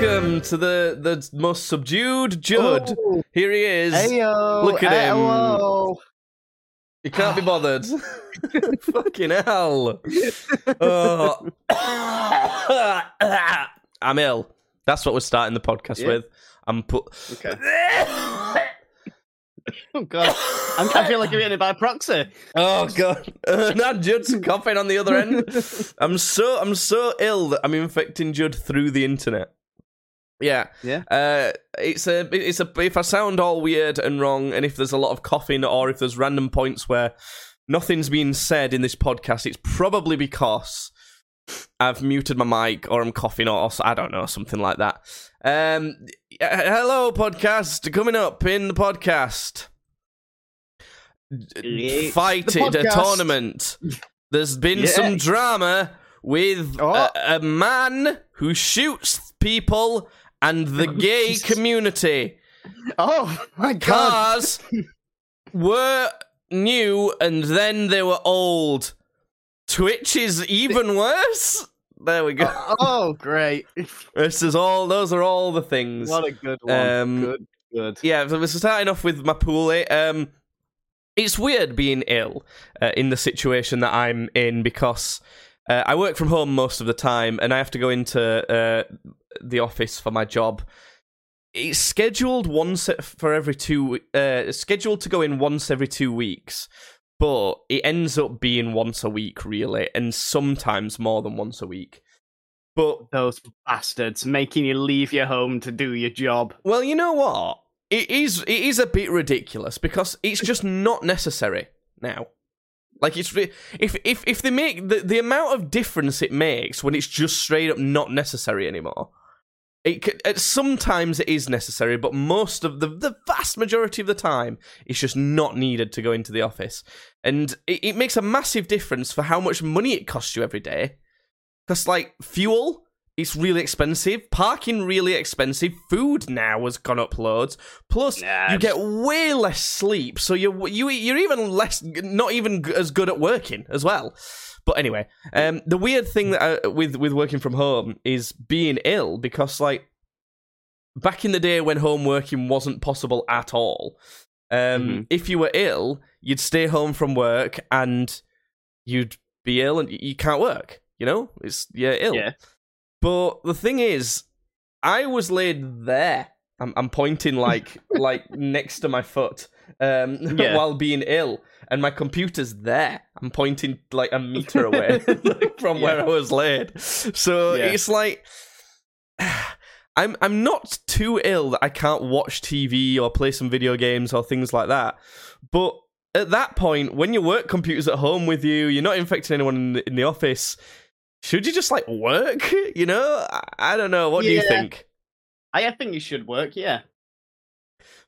welcome to the the most subdued Judd. Oh. Here he is. Heyo, Look at him. hello. He can't be bothered. Fucking hell. Oh. I'm ill. That's what we're starting the podcast Yeah. with. I'm put. Okay. Oh god, I'm, I feel like you're getting it by proxy. Oh god, uh, now Judd's coughing on the other end. I'm so I'm so ill that I'm infecting Judd through the internet. Yeah, Yeah. Uh, it's a it's a if I sound all weird and wrong, and if there's a lot of coughing, or if there's random points where nothing's being said in this podcast, it's probably because I've muted my mic or I'm coughing or, or I don't know something like that. Um, hello podcast coming up in the podcast. Yeah, Fighted the a podcast. tournament. There's been Yeah. some drama with Oh. a, a man who shoots people and the gay community. Oh my god. Cars were new and then they were old. Twitch is even worse. There we go. Oh great. This is all. Those are all the things. What a good one. Um, good, good. yeah, so we're starting off with my pool. eh, Um, it's weird being ill uh, in the situation that I'm in because uh, I work from home most of the time and I have to go into uh, the office for my job. It's scheduled once for every two. Uh, scheduled to go in once every two weeks, but it ends up being once a week, really, and sometimes more than once a week. But Those bastards making you leave your home to do your job. Well, you know what? It is it is a bit ridiculous because it's just not necessary now. Like it's if if if they make the the amount of difference it makes when it's just straight up not necessary anymore. It uh, sometimes it is necessary, but most of the the vast majority of the time it's just not needed to go into the office, and it, it makes a massive difference for how much money it costs you every day. Because like fuel, it's really expensive. Parking really expensive. Food now has gone up loads. Plus, Nah, you get way less sleep, so you you you're even less, not even as good at working as well. But anyway, um, the weird thing that I, with with working from home is being ill because like back in the day when home working wasn't possible at all, um, Mhm. if you were ill, you'd stay home from work and you'd be ill and you can't work. You know, it's you're ill. Yeah. But the thing is, I was laid there. I'm, I'm pointing like like next to my foot um, Yeah. while being ill, and my computer's there. I'm pointing like a meter away from where I was laid. So Yeah. it's like I'm I'm not too ill that I can't watch TV or play some video games or things like that. But at that point, when your work computer's at home with you, you're not infecting anyone in the, in the office. Should you just like work? You know, I, I don't know. What do you think? I I think you should work. Yeah.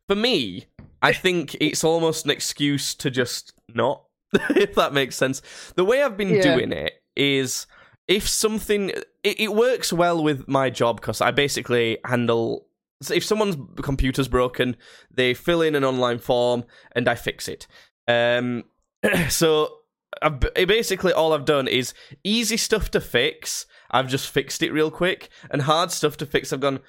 For me, I think it's almost an excuse to just not, if that makes sense. The way I've been Yeah. doing it is if something, it, it works well with my job because I basically handle. so If someone's computer's broken, they fill in an online form and I fix it. Um, so I've, eh, basically, all I've done is easy stuff to fix. I've just fixed it real quick, and hard stuff to fix. I've gone,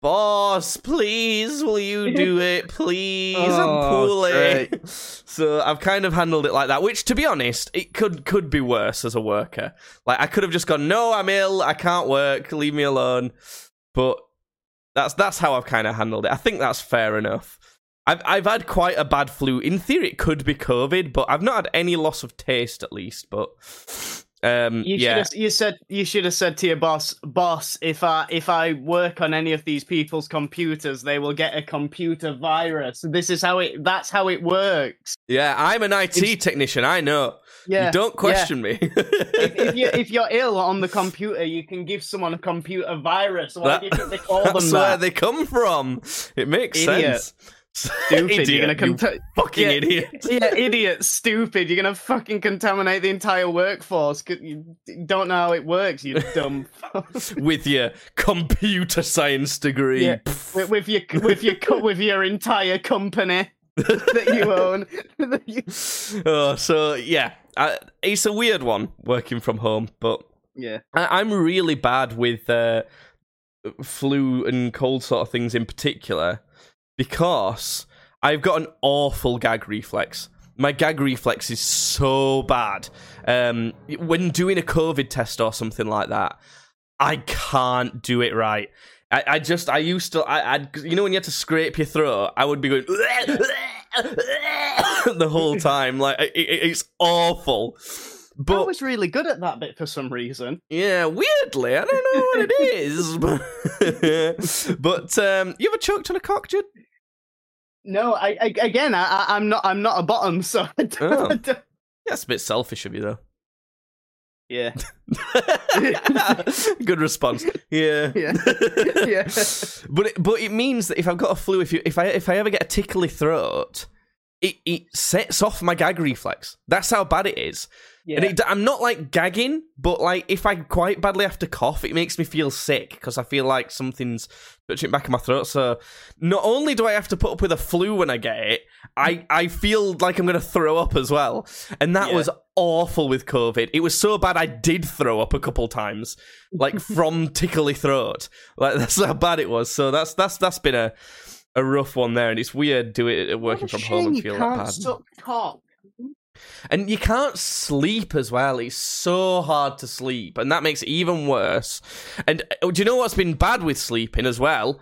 boss, please, will you do it, please? I'm Oh, poorly. So I've kind of handled it like that. Which, to be honest, it could could be worse as a worker. Like I could have just gone, no, I'm ill, I can't work, leave me alone. But that's that's how I've kind of handled it. I think that's fair enough. I've I've had quite a bad flu. In theory, it could be COVID, but I've not had any loss of taste at least. But um, You yeah, should have, you said you should have said to your boss, boss, if I if I work on any of these people's computers, they will get a computer virus. This is how it that's how it works. yeah. I'm an IT It's- technician. I know. Yeah. you don't yeah. question me. if, if you if you're ill on the computer, you can give someone a computer virus. Why do you think they call them That's where that? they come from. It makes Idiot. sense. Stupid. Idiot, you're gonna you fucking Yeah. idiot. yeah, idiot, stupid. You're gonna fucking contaminate the entire workforce. You don't know how it works. You dumb. With your computer science degree. Yeah. with, with your with your with your entire company that you own. That you- oh, so yeah, I, it's a weird one working from home, but yeah. I, I'm really bad with uh, flu and cold sort of things in particular because I've got an awful gag reflex. My gag reflex is so bad. Um, when doing a COVID test or something like that, I can't do it right. I, I just I used to I I'd, you know when you had to scrape your throat, I would be going the whole time. Like it, it, it's awful. But I was really good at that bit for some reason. yeah, weirdly, I don't know what it is. But, but um, you ever choked on a cock, Jude? No, I, I again, I, I'm not, I'm not a bottom, so I don't, Oh. I don't- That's a bit selfish of you, though. yeah, Good response. Yeah. yeah, yeah. But it, but it means that if I've got a flu, if you if I if I ever get a tickly throat, it it sets off my gag reflex. That's how bad it is. Yeah. And it, I'm not like gagging, but like if I quite badly have to cough, it makes me feel sick because I feel like something's touching back in my throat. So not only do I have to put up with a flu when I get it, I, I feel like I'm going to throw up as well. And that Yeah. was awful with COVID. It was so bad I did throw up a couple times, like from tickly throat. Like that's how bad it was. So that's that's that's been a a rough one there, and it's weird doing it working from home and you feel can't that bad. suck cock. And you can't sleep as well. It's so hard to sleep, and that makes it even worse. And uh, do you know what's been bad with sleeping as well?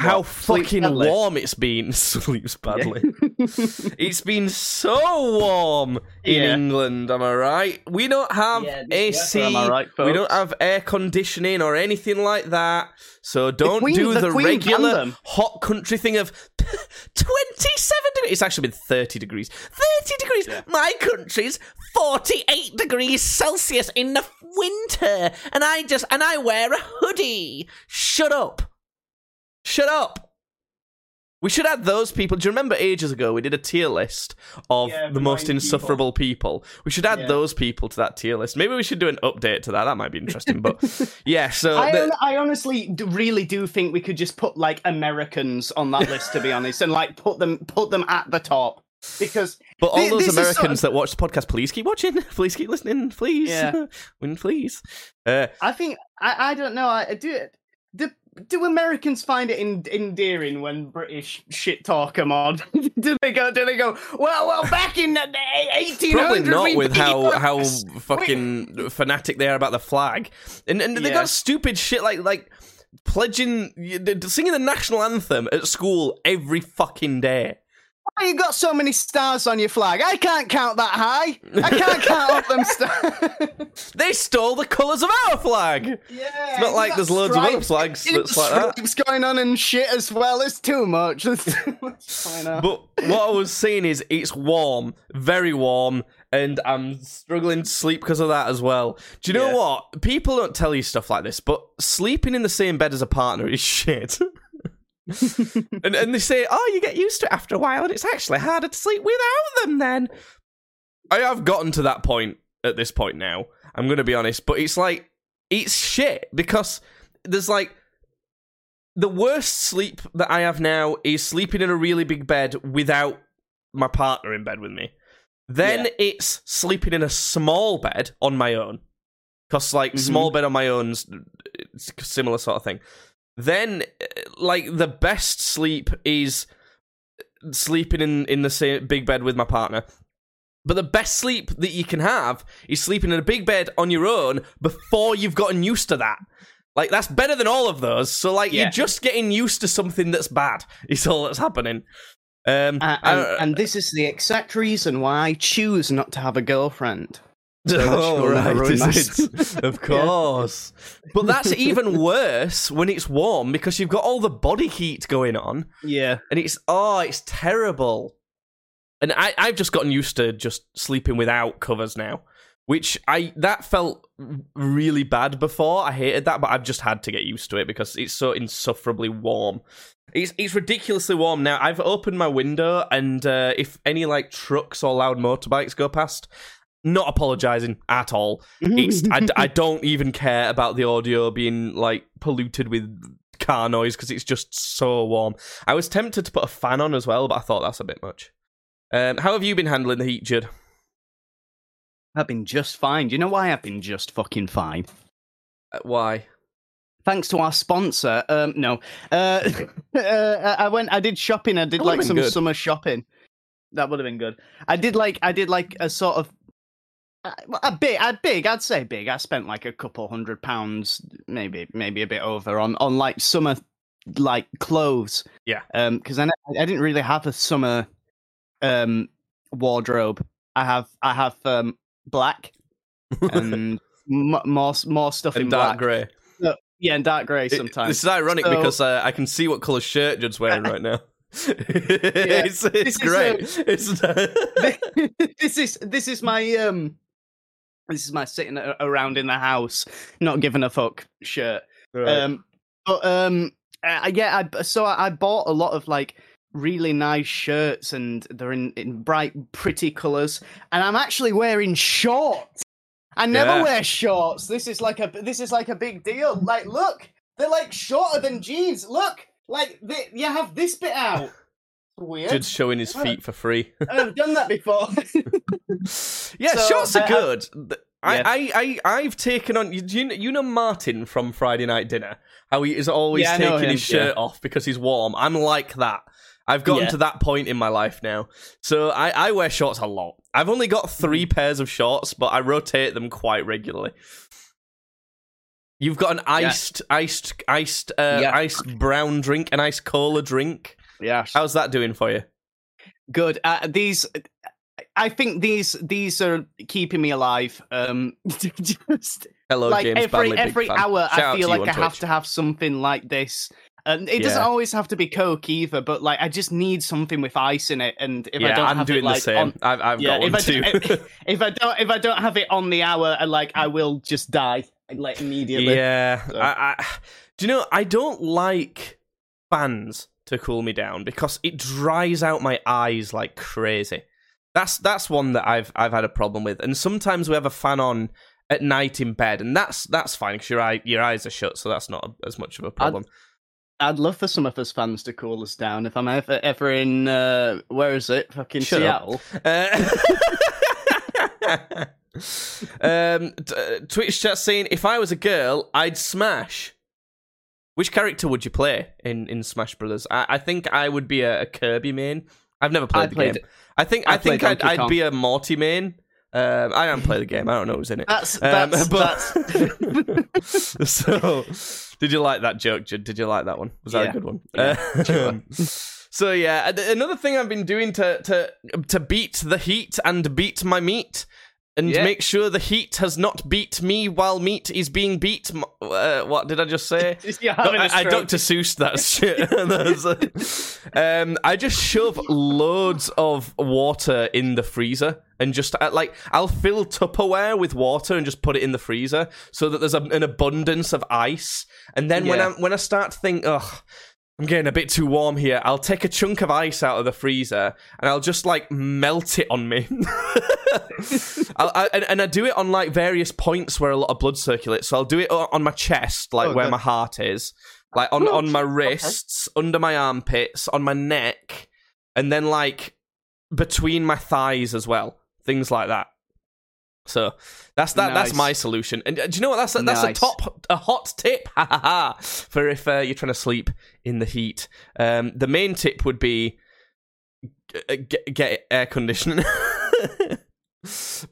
How What? Fucking warm it's been. Sleeps badly. it's been so warm in Yeah. England. Am I right? We don't have Yeah, AC. weather, am I right, we don't have air conditioning or anything like that. So don't Queen- do the the, regular hot country thing of 27 degrees. It's actually been 30 degrees. 30 degrees. My country's 48 degrees Celsius in the winter. And I just, and I wear a hoodie. Shut up. Shut up. We should add those people. Do you remember ages ago we did a tier list of Yeah, the most blind people. insufferable people? We should add Yeah. those people to that tier list. Maybe we should do an update to that. That might be interesting. But yeah, so I, the- hon- I honestly d- really do think we could just put like Americans on that list, to be honest, and like put them put them at the top because But all Thi- those this is sort of- Americans that watch the podcast, please keep watching. Please keep listening. Please, Yeah. win, please. Uh, I think I, I don't know. I do do do Americans find it en- endearing when British shit talk them on? do they go? Do they go? Well, well, back in the eighteen probably not with how how fucking fanatic they are about the flag, and and they Yeah. got stupid shit like like pledging, singing the national anthem at school every fucking day. Why you got so many stars on your flag? I can't count that high. I can't count up them stars. They stole the colours of our flag. yeah, It's not like there's loads of other flags that's like that. Stripes going on and shit as well. It's too much. It's too much. Uh. But what I was saying is, it's warm, very warm, and I'm struggling to sleep because of that as well. Do you know Yeah. what? People don't tell you stuff like this, but sleeping in the same bed as a partner is shit. And and they say, oh, you get used to it after a while, and it's actually harder to sleep without them. Then I have gotten to that point at this point now. I'm going to be honest, but it's like it's shit because there's like the worst sleep that I have now is sleeping in a really big bed without my partner in bed with me. Then Yeah. it's sleeping in a small bed on my own. Because, like, Mhm. small bed on my own's it's a similar sort of thing. Then, uh, like, the best sleep is sleeping in, in the same big bed with my partner. But the best sleep that you can have is sleeping in a big bed on your own before you've gotten used to that. Like that's better than all of those. So like Yeah. you're just getting used to something that's bad. Is all that's happening. Um, Uh, and, and this is the exact reason why I choose not to have a girlfriend. So oh, right, is it? Of course. But that's even worse when it's warm because you've got all the body heat going on, Yeah. and it's oh, it's terrible. And I, I've just gotten used to just sleeping without covers now, which I that felt really bad before. I hated that, but I've just had to get used to it because it's so insufferably warm. It's it's ridiculously warm now. I've opened my window, and uh, if any like trucks or loud motorbikes go past, not apologizing at all. It's I, I don't even care about the audio being like polluted with car noise because it's just so warm. I was tempted to put a fan on as well, but I thought that's a bit much. Um, how have you been handling the heat, Judd? I've been just fine. Do you know why I've been just fucking fine? Uh, why? thanks to our sponsor. Um, no, uh, uh, I went. I did shopping. I did That like some good. summer shopping. That would have been good. I did like. I did like a sort of. Uh, A big, a big, I'd say big. I spent like a couple hundred pounds, maybe, maybe a bit over on on like summer, like clothes. Yeah. Um, because I ne- I didn't really have a summer, um, wardrobe. I have I have um black and m- more more stuff in dark grey. Yeah, and dark grey It- sometimes. This is ironic So- because uh, I can see what colour shirt Judd's wearing right now. it's it's This is, great. it's this is this is my um this is my sitting around in the house not giving a fuck shirt. Um but um uh, yeah I so I, I bought a lot of like really nice shirts and they're in, in bright pretty colors and i'm actually wearing shorts. I never Yeah. wear shorts. This is like a this is like a big deal. Like look they're like shorter than jeans. Look like they, you have this bit out weird Judd's showing his feet for free. I've done that before. Yeah, So, shorts are I- I- good. I, Yeah. I, I, I've taken on. You, you know- Martin from Friday Night Dinner? How he is always Yeah, taking his shirt yeah. off because he's warm. I'm like that. I've gotten Yeah. to that point in my life now. So I, I wear shorts a lot. I've only got three Mm-hmm. pairs of shorts, but I rotate them quite regularly. You've got an iced, iced, iced, uh, Yeah. iced brown drink, an iced cola drink. Yeah, How's that doing for you? good. Uh, these, I think these these are keeping me alive. Um, just Hello, like James every every hour, Shout I feel like I have to have something like this. And it doesn't always have to be Coke either, but like I just need something with ice in it. And if yeah, I don't I'm have doing it, like, the same. on, I've, I've yeah, got one if I, too. if I don't if I don't have it on the hour, I like I will just die like immediately. Yeah, So- I, I, do you know? I don't like fans to cool me down because it dries out my eyes like crazy. That's that's one that I've I've had a problem with, and sometimes we have a fan on at night in bed, and that's that's fine because your eye your eyes are shut, so that's not as much of a problem. I'd love for some of us fans to cool us down if I'm ever ever in uh where is it? Fucking Shut up. Seattle. Uh, um, t- uh, Twitch chat saying if I was a girl, I'd smash. Which character would you play in, in Smash Brothers? I, I think I would be a, a Kirby main. I've never played I the played game. I think I I think I'd, I'd be a Morty main. Um, I haven't played the game. I don't know who's in it. That's Um, that's but- that's so, did you like that joke? Did you like that one? Was that Yeah. a good one? Yeah, sure. so yeah, another thing I've been doing to to to beat the heat and beat my meat. And Yeah. make sure the heat has not beat me while meat is being beat. Uh, what did I just say? You're having a I, I. Dr. Seuss that shit. Um, I just shove loads of water in the freezer and just uh, like I'll fill Tupperware with water and just put it in the freezer so that there's a, an abundance of ice. And then when I when I start to think, ugh. I'm getting a bit too warm here. I'll take a chunk of ice out of the freezer and I'll just like melt it on me. I'll, I, and, and I do it on like various points where a lot of blood circulates. So I'll do it on my chest, like Oh, where good. my heart is, like on, on my wrists, under my armpits, on my neck, and then like between my thighs as well. Things like that. So that's that. That's my solution. And uh, do you know what? That's a, that's a top, a hot tip, for if uh, you're trying to sleep in the heat. Um, the main tip would be g- uh, get, get air conditioning.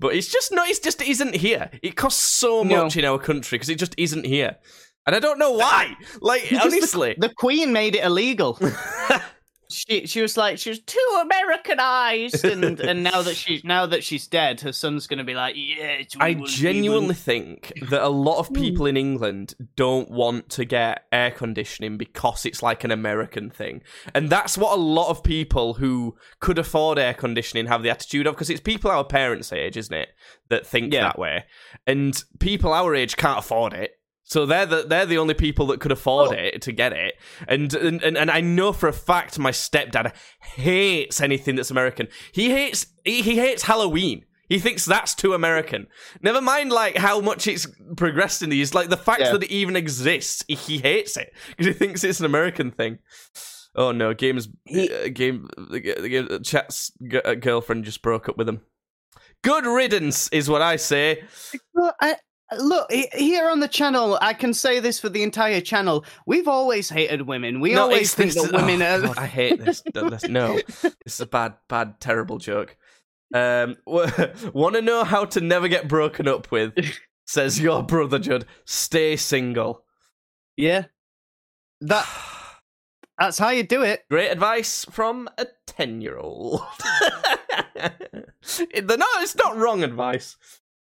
but it's just no, it's just isn't here. It costs so No. much in our country because it just isn't here, and I don't know why. Like Because the- honestly, the Queen made it illegal. she she was like she was too Americanized, and and now that she's now that she's dead, her son's gonna be like, yeah. It's, I will- genuinely will." think that a lot of hmm. people in England don't want to get air conditioning because it's like an American thing. And that's what a lot of people who could afford air conditioning have the attitude of because it's people our parents' age, isn't it, that think Yeah. that way. And people our age can't afford it. So they're the they're the only people that could afford Oh. it to get it, and, and and I know for a fact my stepdad hates anything that's American. He hates he, he hates Halloween. He thinks that's too American. Never mind, like how much it's progressed in these. Like the fact Yeah. that it even exists, he, he hates it because he thinks it's an American thing. Oh no, games uh, game the, the chat's g- uh, girlfriend just broke up with him. Good riddance is what I say. Well, I Look, here on the channel, I can say this for the entire channel. We've always hated women. We No, always think that women oh, are. God, I hate this. This- No, this is a bad, bad, terrible joke. Um, want to know how to never get broken up with? Says your brother Judd. Stay single. Yeah, that that's how you do it. Great advice from a ten-year-old. no, it's not wrong advice.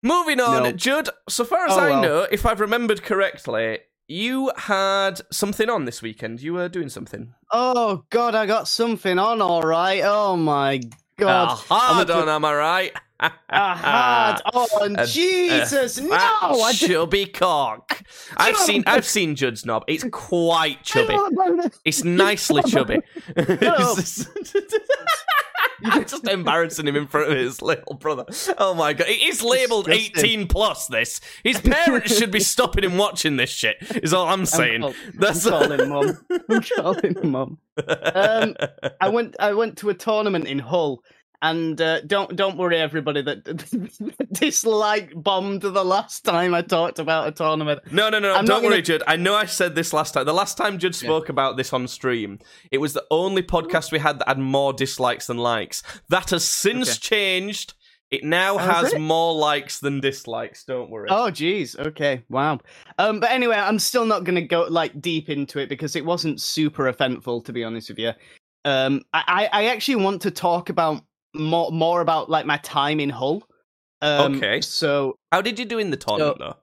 Moving on, No. Judd. So far as Oh, I well. know, if I've remembered correctly, you had something on this weekend. You were doing something. Oh God, I got something on. All right. Oh my God. Ah, hard on, am I right? Hard on. Jesus, no! I didn't. chubby cock. I've seen I've seen Judd's knob. It's quite chubby. It's nicely chubby. Just- embarrassing him in front of his little brother. Oh my god! It is labelled eighteen plus. This his parents should be stopping him watching this shit. Is all I'm saying. call- That's I'm calling mum. I'm calling mum. Um, I went. I went to a tournament in Hull, and uh, don't don't worry, everybody, that dislike bombed the last time I talked about a tournament. No, no, no. I'm Don't worry, gonna- Judd. I know I said this last time. The last time Judd spoke about this on stream, it was the only podcast we had that had more dislikes than likes. That has since Okay. changed. It now Has has it? more likes than dislikes. Don't worry. Oh, geez. Okay. Wow. Um, but anyway, I'm still not going to go like deep into it because it wasn't super eventful, to be honest with you. Um, I I actually want to talk about more more about like my time in Hull. Um, Okay. So, How did you do in the tournament, though?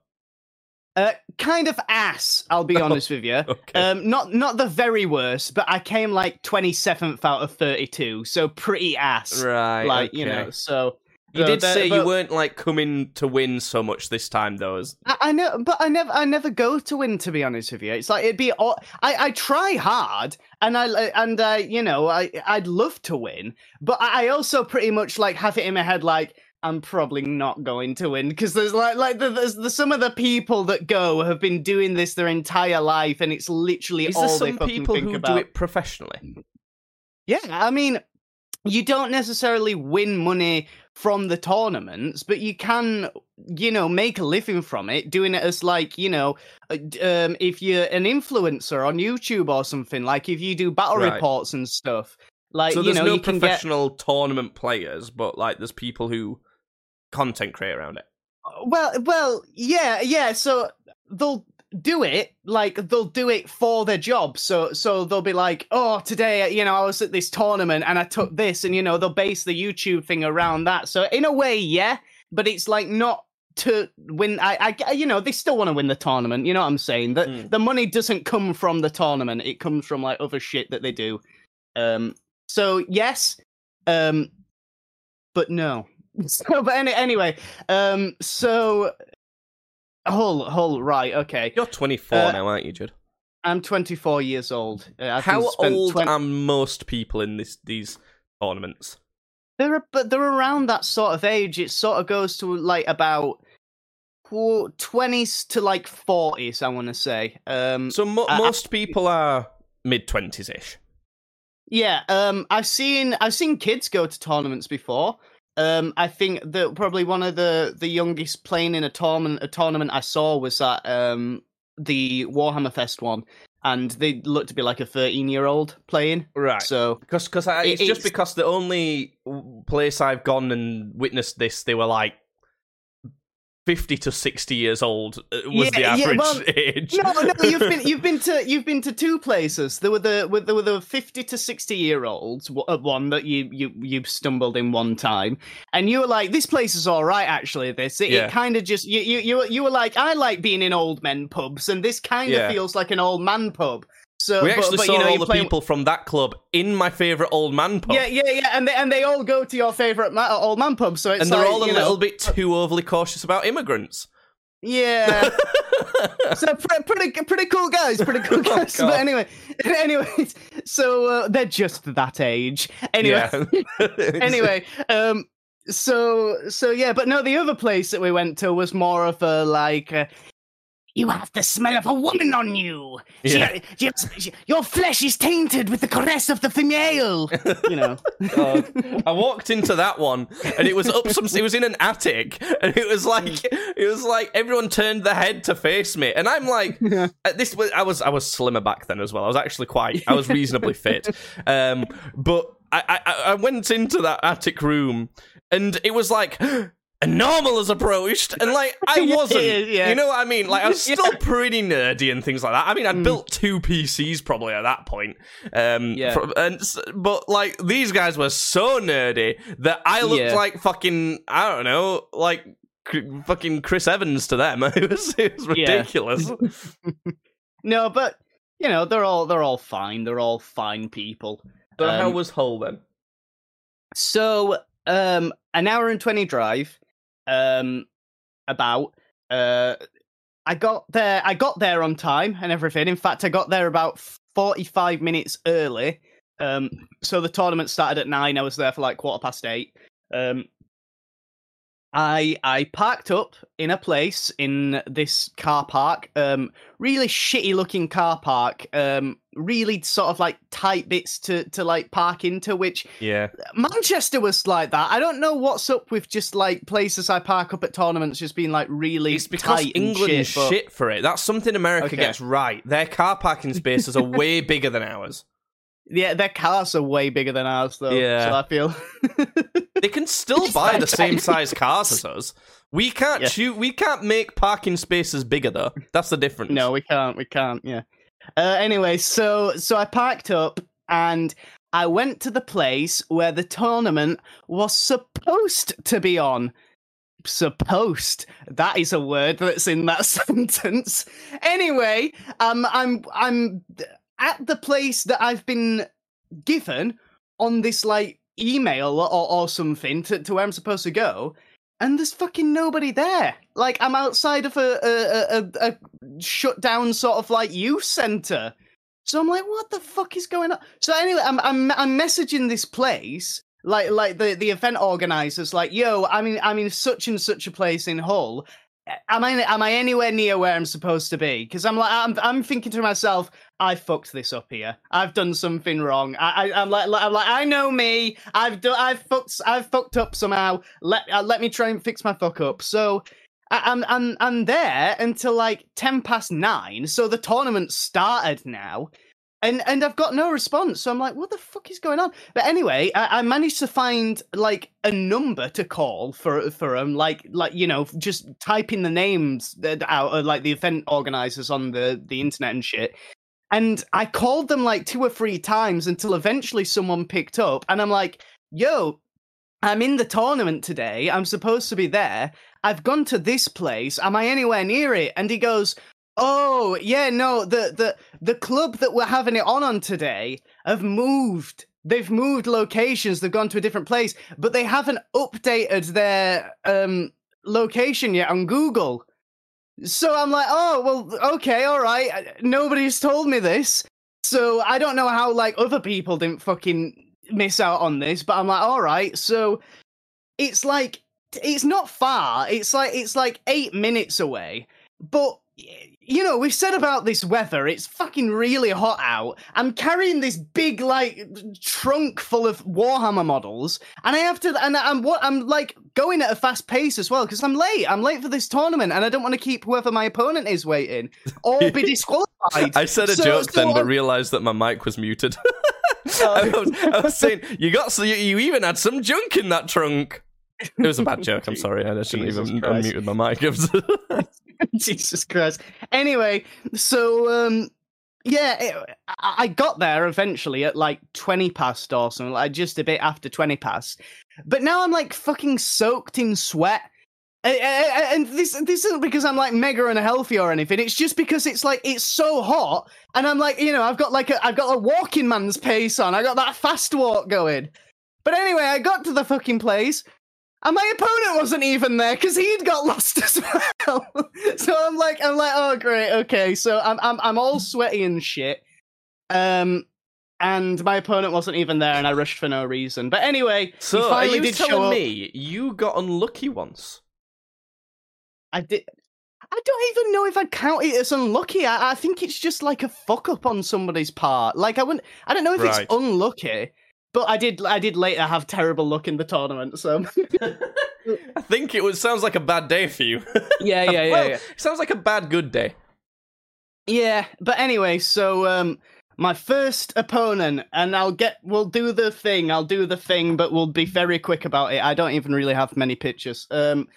uh, kind of ass. I'll be honest with you. Okay. Um, not not the very worst, but I came like 27th out of 32, so pretty ass. right. like you know, so You did say you weren't like coming to win so much this time, though. As I, I know, but I never, I never go to win. To be honest with you, it's like it'd be. I, I try hard, and I, and I, you know, I, I'd love to win, but I also pretty much like have it in my head like I'm probably not going to win because there's like, like the, there's the, some of the people that go have been doing this their entire life, and it's literally is there all they fucking people think who about. do it professionally? Yeah, I mean, you don't necessarily win money from the tournaments, but you can, you know, make a living from it, doing it as like, you know, uh, um, if you're an influencer on YouTube or something, like if you do battle Right. reports and stuff, like so you know, no you can get. professional tournament players, but like there's people who content create around it. Well, well, yeah, yeah. So they'll do it like they'll do it for their job. So so they'll be like, oh, today you know I was at this tournament and I took this, and you know they'll base the YouTube thing around that. So in a way, yeah, but it's like not to win. I, I you know they still want to win the tournament. You know what I'm saying? That Mm. the money doesn't come from the tournament. It comes from like other shit that they do. Um. So yes. Um. But no. So, but any, anyway, um, so Hull, Hull, right? Okay, You're 24 Uh, now, aren't you, Judd? I'm 24 years old. Uh, How old 20 are most people in this these tournaments? They're but they're around that sort of age. It sort of goes to like about twenties to like forties. I want to say. Um, So mo- I- I- most people are mid twenties ish. Yeah, um, I've seen I've seen kids go to tournaments before. Um, I think that probably one of the the youngest playing in a tournament a tournament I saw was at um the Warhammer Fest one, and they looked to be like a thirteen year old playing. Right. So Because cause It- it's just because the only place I've gone and witnessed this, they were like fifty to sixty years old uh, was the Yeah, yeah, average well, age. no, no, you've been you've been to you've been to two places. There were the there were the fifty to sixty year olds. w- uh, One that you you you stumbled in one time, and you were like, "This place is all right." Actually, this it, Yeah. it kind of just you you you were- you were like, "I like being in old men pubs," and this kind of Yeah. feels like an old man pub. So we but- actually but, saw you know, all the play- people from that club in my favourite old man pub. Yeah, yeah, yeah, and they and they all go to your favorite ma- old man pub. So it's and they're like, all a you know, little bit too overly cautious about immigrants. yeah. so pre- pretty pretty cool guys, pretty cool Oh, guys. God. but anyway, anyways, so uh, they're just that age. Anyway, Yeah. anyway, um, so so yeah, but no, the other place that we went to was more of a like. Uh, you have the smell of a woman on you. Yeah. She- she- she- your flesh is tainted with the caress of the female. You know. God. I walked into that one, and it was up some. It was in an attic, and it was like it was like everyone turned their head to face me, and I'm like, at this was I was I was slimmer back then as well. I was actually quite. I was reasonably fit, um, but I, I I went into that attic room, and it was like. Normal has approached, and like I wasn't. yeah. You know what I mean? Like I was Yeah. still pretty nerdy and things like that. I mean, I built two PCs probably at that point. Um, Yeah. fro- and but like these guys were so nerdy that I looked Yeah. like fucking I don't know, like cr- fucking Chris Evans to them. It was it was Yeah. ridiculous. No, but you know they're all they're all fine. They're all fine people. so how Um, was Hull then? So, um, an hour and twenty drive. Um, about. Uh, I got there. I got there on time and everything. In fact, I got there about forty-five minutes early. Um, so the tournament started at nine. I was there for like quarter past eight. Um, I I parked up in a place in this car park. Um, really shitty looking car park. Um, really sort of like tight bits to to like park into, which Yeah, Manchester was like that. I don't know what's up with just like places I park up at tournaments just being like really it's because England shit, but- shit for it. That's something America Okay. gets right. Their car parking spaces are way bigger than ours. Yeah, their cars are way bigger than ours though. Yeah. So I feel They can still buy the same size cars as us. We can't Yeah. shoot. We can't make parking spaces bigger though. That's the difference. No, we can't. We can't. Yeah. Uh, anyway, so so I parked up and I went to the place where the tournament was supposed to be on. Supposed. That is a word that's in that sentence. Anyway, um, I'm I'm at the place that I've been given on this like email or, or something to, to where I'm supposed to go, and there's fucking nobody there. Like I'm outside of a a, a, a shut down sort of like youth center. So I'm like, what the fuck is going on? So anyway, I'm I'm I'm messaging this place, like like the the event organizers, like, yo, I mean I'm in such and such a place in Hull. Am I am I anywhere near where I'm supposed to be? Because I'm like I'm I'm thinking to myself, I fucked this up here. I've done something wrong. I, I I'm like I'm like I know me. I've done I've fucked I've fucked up somehow. Let uh, let me try and fix my fuck up. So I, I'm I'm I'm there until like ten past nine. So the tournament started now. And and I've got no response, so I'm like, what the fuck is going on? But anyway, I, I managed to find like a number to call for for them, like like you know, just typing the names out, of, like the event organizers on the the internet and shit. And I called them like two or three times until eventually someone picked up, and I'm like, yo, I'm in the tournament today. I'm supposed to be there. I've gone to this place. Am I anywhere near it? And he goes, Oh, yeah, no, the the the club that we're having it on on today have moved. They've moved locations. They've gone to a different place, but they haven't updated their um location yet on Google. So I'm like, "Oh, well, okay, all right. Uh, Nobody's told me this." So I don't know how like other people didn't fucking miss out on this, but I'm like, "All right." So it's like it's not far. It's like it's like 8 minutes away. But you know, we've said about this weather, it's fucking really hot out. I'm carrying this big like trunk full of Warhammer models, and I have to and I'm what I'm like going at a fast pace as well because I'm late. I'm late for this tournament, and I don't want to keep whoever my opponent is waiting or be disqualified. I said a So- joke so then, but I'm- realised that my mic was muted. I, was, I was saying you got so you, you even had some junk in that trunk. It was a bad joke. I'm sorry. I shouldn't Jesus even Christ. unmuted my mic. Jesus Christ. Anyway, so um yeah, it, I got there eventually at like 20 past or something, like just a bit after 20 past. But now I'm like fucking soaked in sweat. And this this isn't because I'm like mega unhealthy or anything. It's just because it's like it's so hot, and I'm like, you know, I've got like a I've got a walking man's pace on. I got that fast walk going. But anyway, I got to the fucking place, and my opponent wasn't even there because he'd got lost as well. so I'm like, I'm like, oh great, okay. So I'm I'm I'm all sweaty and shit. Um, and my opponent wasn't even there, and I rushed for no reason. But anyway, so are you did show telling me you got unlucky once? I did. I don't even know if I'd count it as unlucky. I, I think it's just like a fuck up on somebody's part. Like I wouldn't. I don't know if Right. it's unlucky, but I did. I did later have terrible luck in the tournament. So I think it was sounds like a bad day for you. yeah, yeah, yeah, well, yeah. Sounds like a bad good day. Yeah, but anyway, so um my first opponent and I'll get we'll do the thing. I'll do the thing, but we'll be very quick about it. I don't even really have many pictures. Um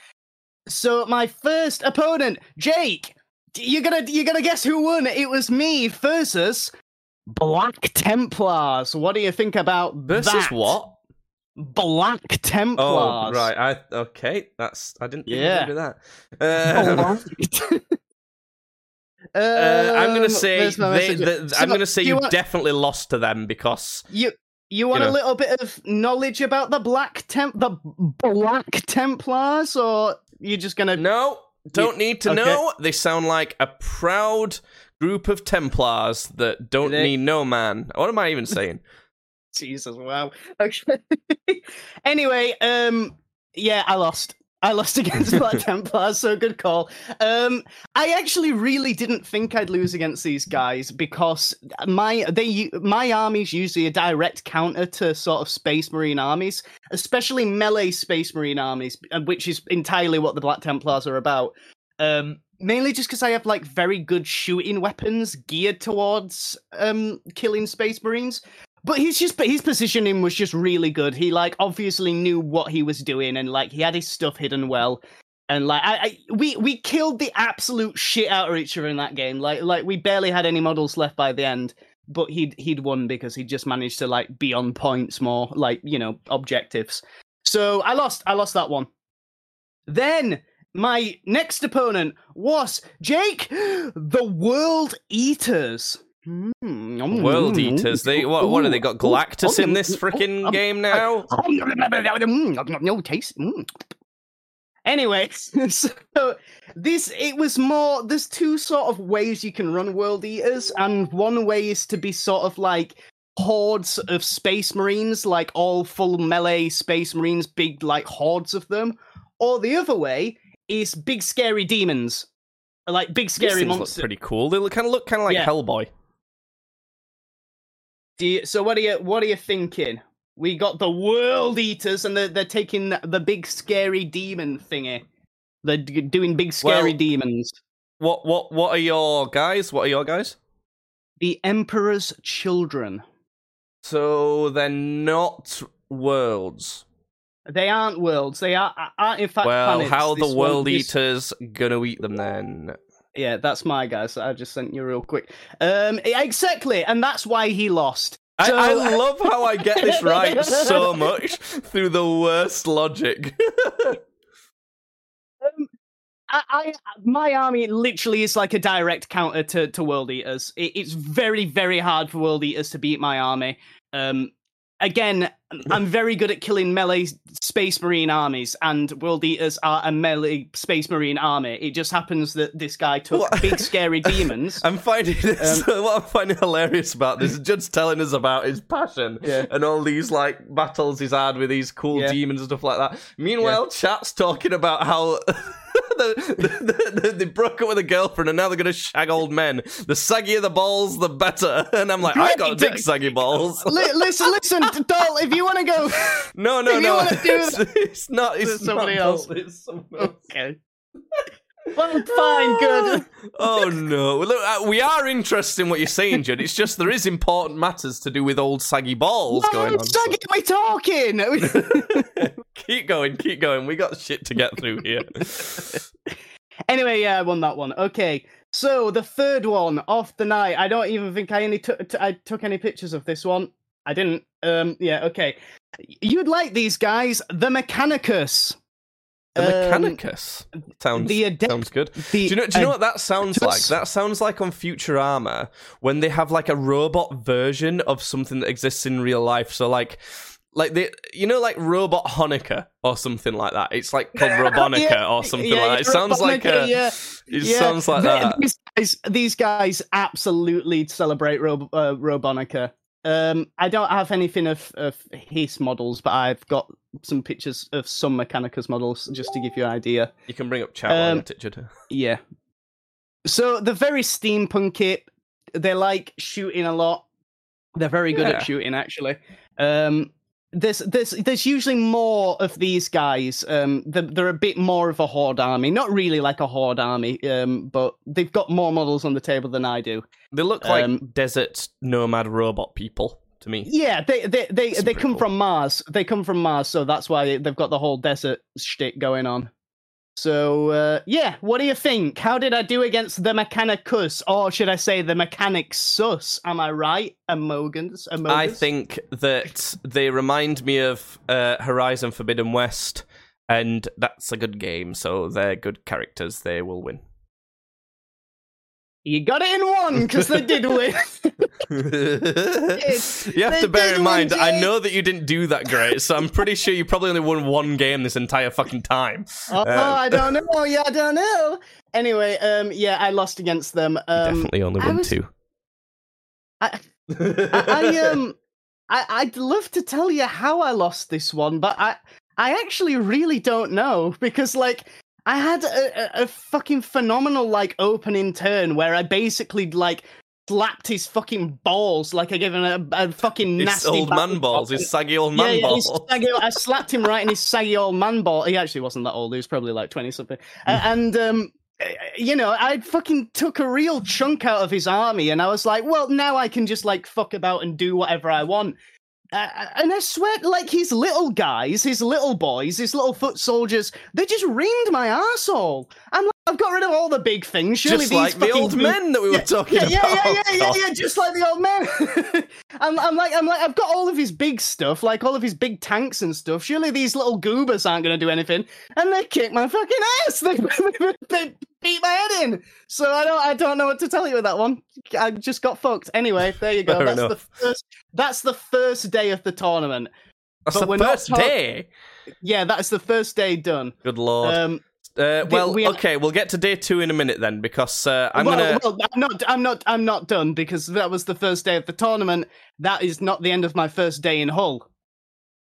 so my first opponent, Jake, you're gonna you're gonna guess who won? It was me versus Black Templars. What do you think about Versus that? what? Black Templars. Oh, right. I okay. That's I didn't Yeah. do that. Uh, uh, I'm gonna Um, say they, message? the, So, I'm gonna say you, you want- definitely lost to them because You you want know. a little bit of knowledge about the Black Temp the Black Templars, or you're just gonna? no, don't need to okay. know. They sound like a proud group of Templars that don't They- need no man. What am I even saying? Jesus, wow. Okay. anyway, um, yeah, I lost. I lost against Black Templars, so good call. Um, I actually really didn't think I'd lose against these guys because my they my army's usually a direct counter to sort of Space Marine armies, especially melee Space Marine armies, uh, which is entirely what the Black Templars are about. Um, mainly just because I have like very good shooting weapons geared towards um killing Space Marines. But he's just, his positioning was just really good. He like obviously knew what he was doing, and like he had his stuff hidden well. And like I, I we we killed the absolute shit out of each other in that game. Like like we barely had any models left by the end. But he'd he'd won because he just managed to like be on points more, like you know objectives. So I lost. I lost that one. Then my next opponent was Jake, the World Eaters. Mm, World mm, Eaters. They what? What have they got? Galactus oh, in this mm, freaking oh, game now? no taste. Mm. Anyway, so this it was more. There's two sort of ways you can run World Eaters, and one way is to be sort of like hordes of Space Marines, like all full melee Space Marines, big like hordes of them, or the other way is big scary demons, like big scary things look monsters. pretty cool. They look, kind of look kind of like Yeah. Hellboy. Do you, so what are you what are you thinking? We got the world eaters, and they're they're taking the, the big scary demon thingy. They're d- doing big scary Well- demons. What what what are your guys? What are your guys? The Emperor's children. So they're not worlds. They aren't worlds. They are aren't in fact well, planets. how the one- world this- eaters gonna eat them then? Yeah, that's my guy. So I just sent you real quick. Um, exactly, and that's why he lost. I, So- I love how I get this right so much through the worst logic. I, I my army literally is like a direct counter to, to world eaters. It, it's very very hard for world eaters to beat my army. Um, again, I'm very good at killing melee space marine armies, and world eaters are a melee space marine army. It just happens that this guy took What? big scary demons. I'm finding this. Um, what I'm finding hilarious about this is Judd's telling us about his passion Yeah. and all these like battles he's had with these cool Yeah. demons and stuff like that. Meanwhile, chat's talking about how. the, the, the, they broke up with a girlfriend and now they're gonna shag old men. The saggier the balls, the better. And I'm like, I got big saggy balls. Li- listen, listen, Doll. If you want to go, No, no, no. It's, it's not. It's There's somebody not else. It's someone else. okay. Well, fine, good. oh no! Look, uh, we are interested in what you're saying, Judd. It's just there is important matters to do with old saggy balls going on. What so- are we talking? keep going, keep going. We got shit to get through here. Anyway, yeah, I won that one. Okay, so the third one off the night. I don't even think I any took t- I took any pictures of this one. I didn't. Um, yeah, okay. You'd like these guys, the Mechanicus. The Um, Mechanicus sounds the adept- sounds good. The, Do you know? Do you know uh, what that sounds like? That sounds like on Futurama when they have like a robot version of something that exists in real life. So like. Like the, you know, like Robot Hanukkah or something like that. It's like called Robonica Yeah, or something yeah, like that. It sounds like a, yeah. it Yeah, sounds like that. These guys, these guys absolutely celebrate Rob, uh, Robonica. Um, I don't have anything of, of his models, but I've got some pictures of some Mechanicus models just to give you an idea. You can bring up chat while Um, it, Yeah. so they're very steampunky. They like shooting a lot. They're very good Yeah. at shooting, actually. Um, there's there's there's usually more of these guys. Um, they're, they're a bit more of a horde army, not really like a horde army. Um, but they've got more models on the table than I do. They look like Um, desert nomad robot people to me. Yeah, they they they, It's they come cool. from Mars. They come from Mars, so that's why they've got the whole desert shtick going on. So uh, yeah, what do you think? How did I do against the Mechanicus, or should I say the Mechanic Sus? Am I right? Amogans. Amogus? I think that they remind me of uh, Horizon Forbidden West, and that's a good game. So they're good characters. They will win. You got it in one because they did win. you have they to bear in mind, win, I know that you didn't do that great, so I'm pretty sure you probably only won one game this entire fucking time. oh, Um, I don't know. Yeah, I don't know. Anyway, um, yeah, I lost against them. Um, Definitely only I won was- two. I, I, I um I, I'd love to tell you how I lost this one, but I I actually really don't know because like I had a, a, fucking phenomenal like opening turn where I basically like slapped his fucking balls like I gave him a, a fucking His nasty old man balls, his saggy old yeah, man yeah, his balls. saggy, I slapped him right in his saggy old man ball. He actually wasn't that old. He was probably like twenty something. Uh, and um, uh, you know, I fucking took a real chunk out of his army, and I was like, well, now I can just like fuck about and do whatever I want. Uh, and I swear, like his little guys, his little boys, his little foot soldiers, they just reamed my arsehole. I'm I've got rid of all the big things. Surely Just these like the old men that we were yeah, talking yeah, about. yeah, yeah, yeah, yeah, yeah, just like the old men. I'm, I'm like, I'm like, I've got all of his big stuff, like all of his big tanks and stuff. Surely these little goobers aren't going to do anything, and they kick my fucking ass. They, they beat my head in. So I don't, I don't know what to tell you with that one. I just got fucked. Anyway, there you go. Fair that's enough. the first. That's the first day of the tournament. That's but the first talk- day. Yeah, that's the first day done. Good lord. Um, uh, well, we- okay, we'll get to day two in a minute then, because uh, I'm well, gonna. well, I'm not. I'm not. I'm not done because that was the first day of the tournament. That is not the end of my first day in Hull.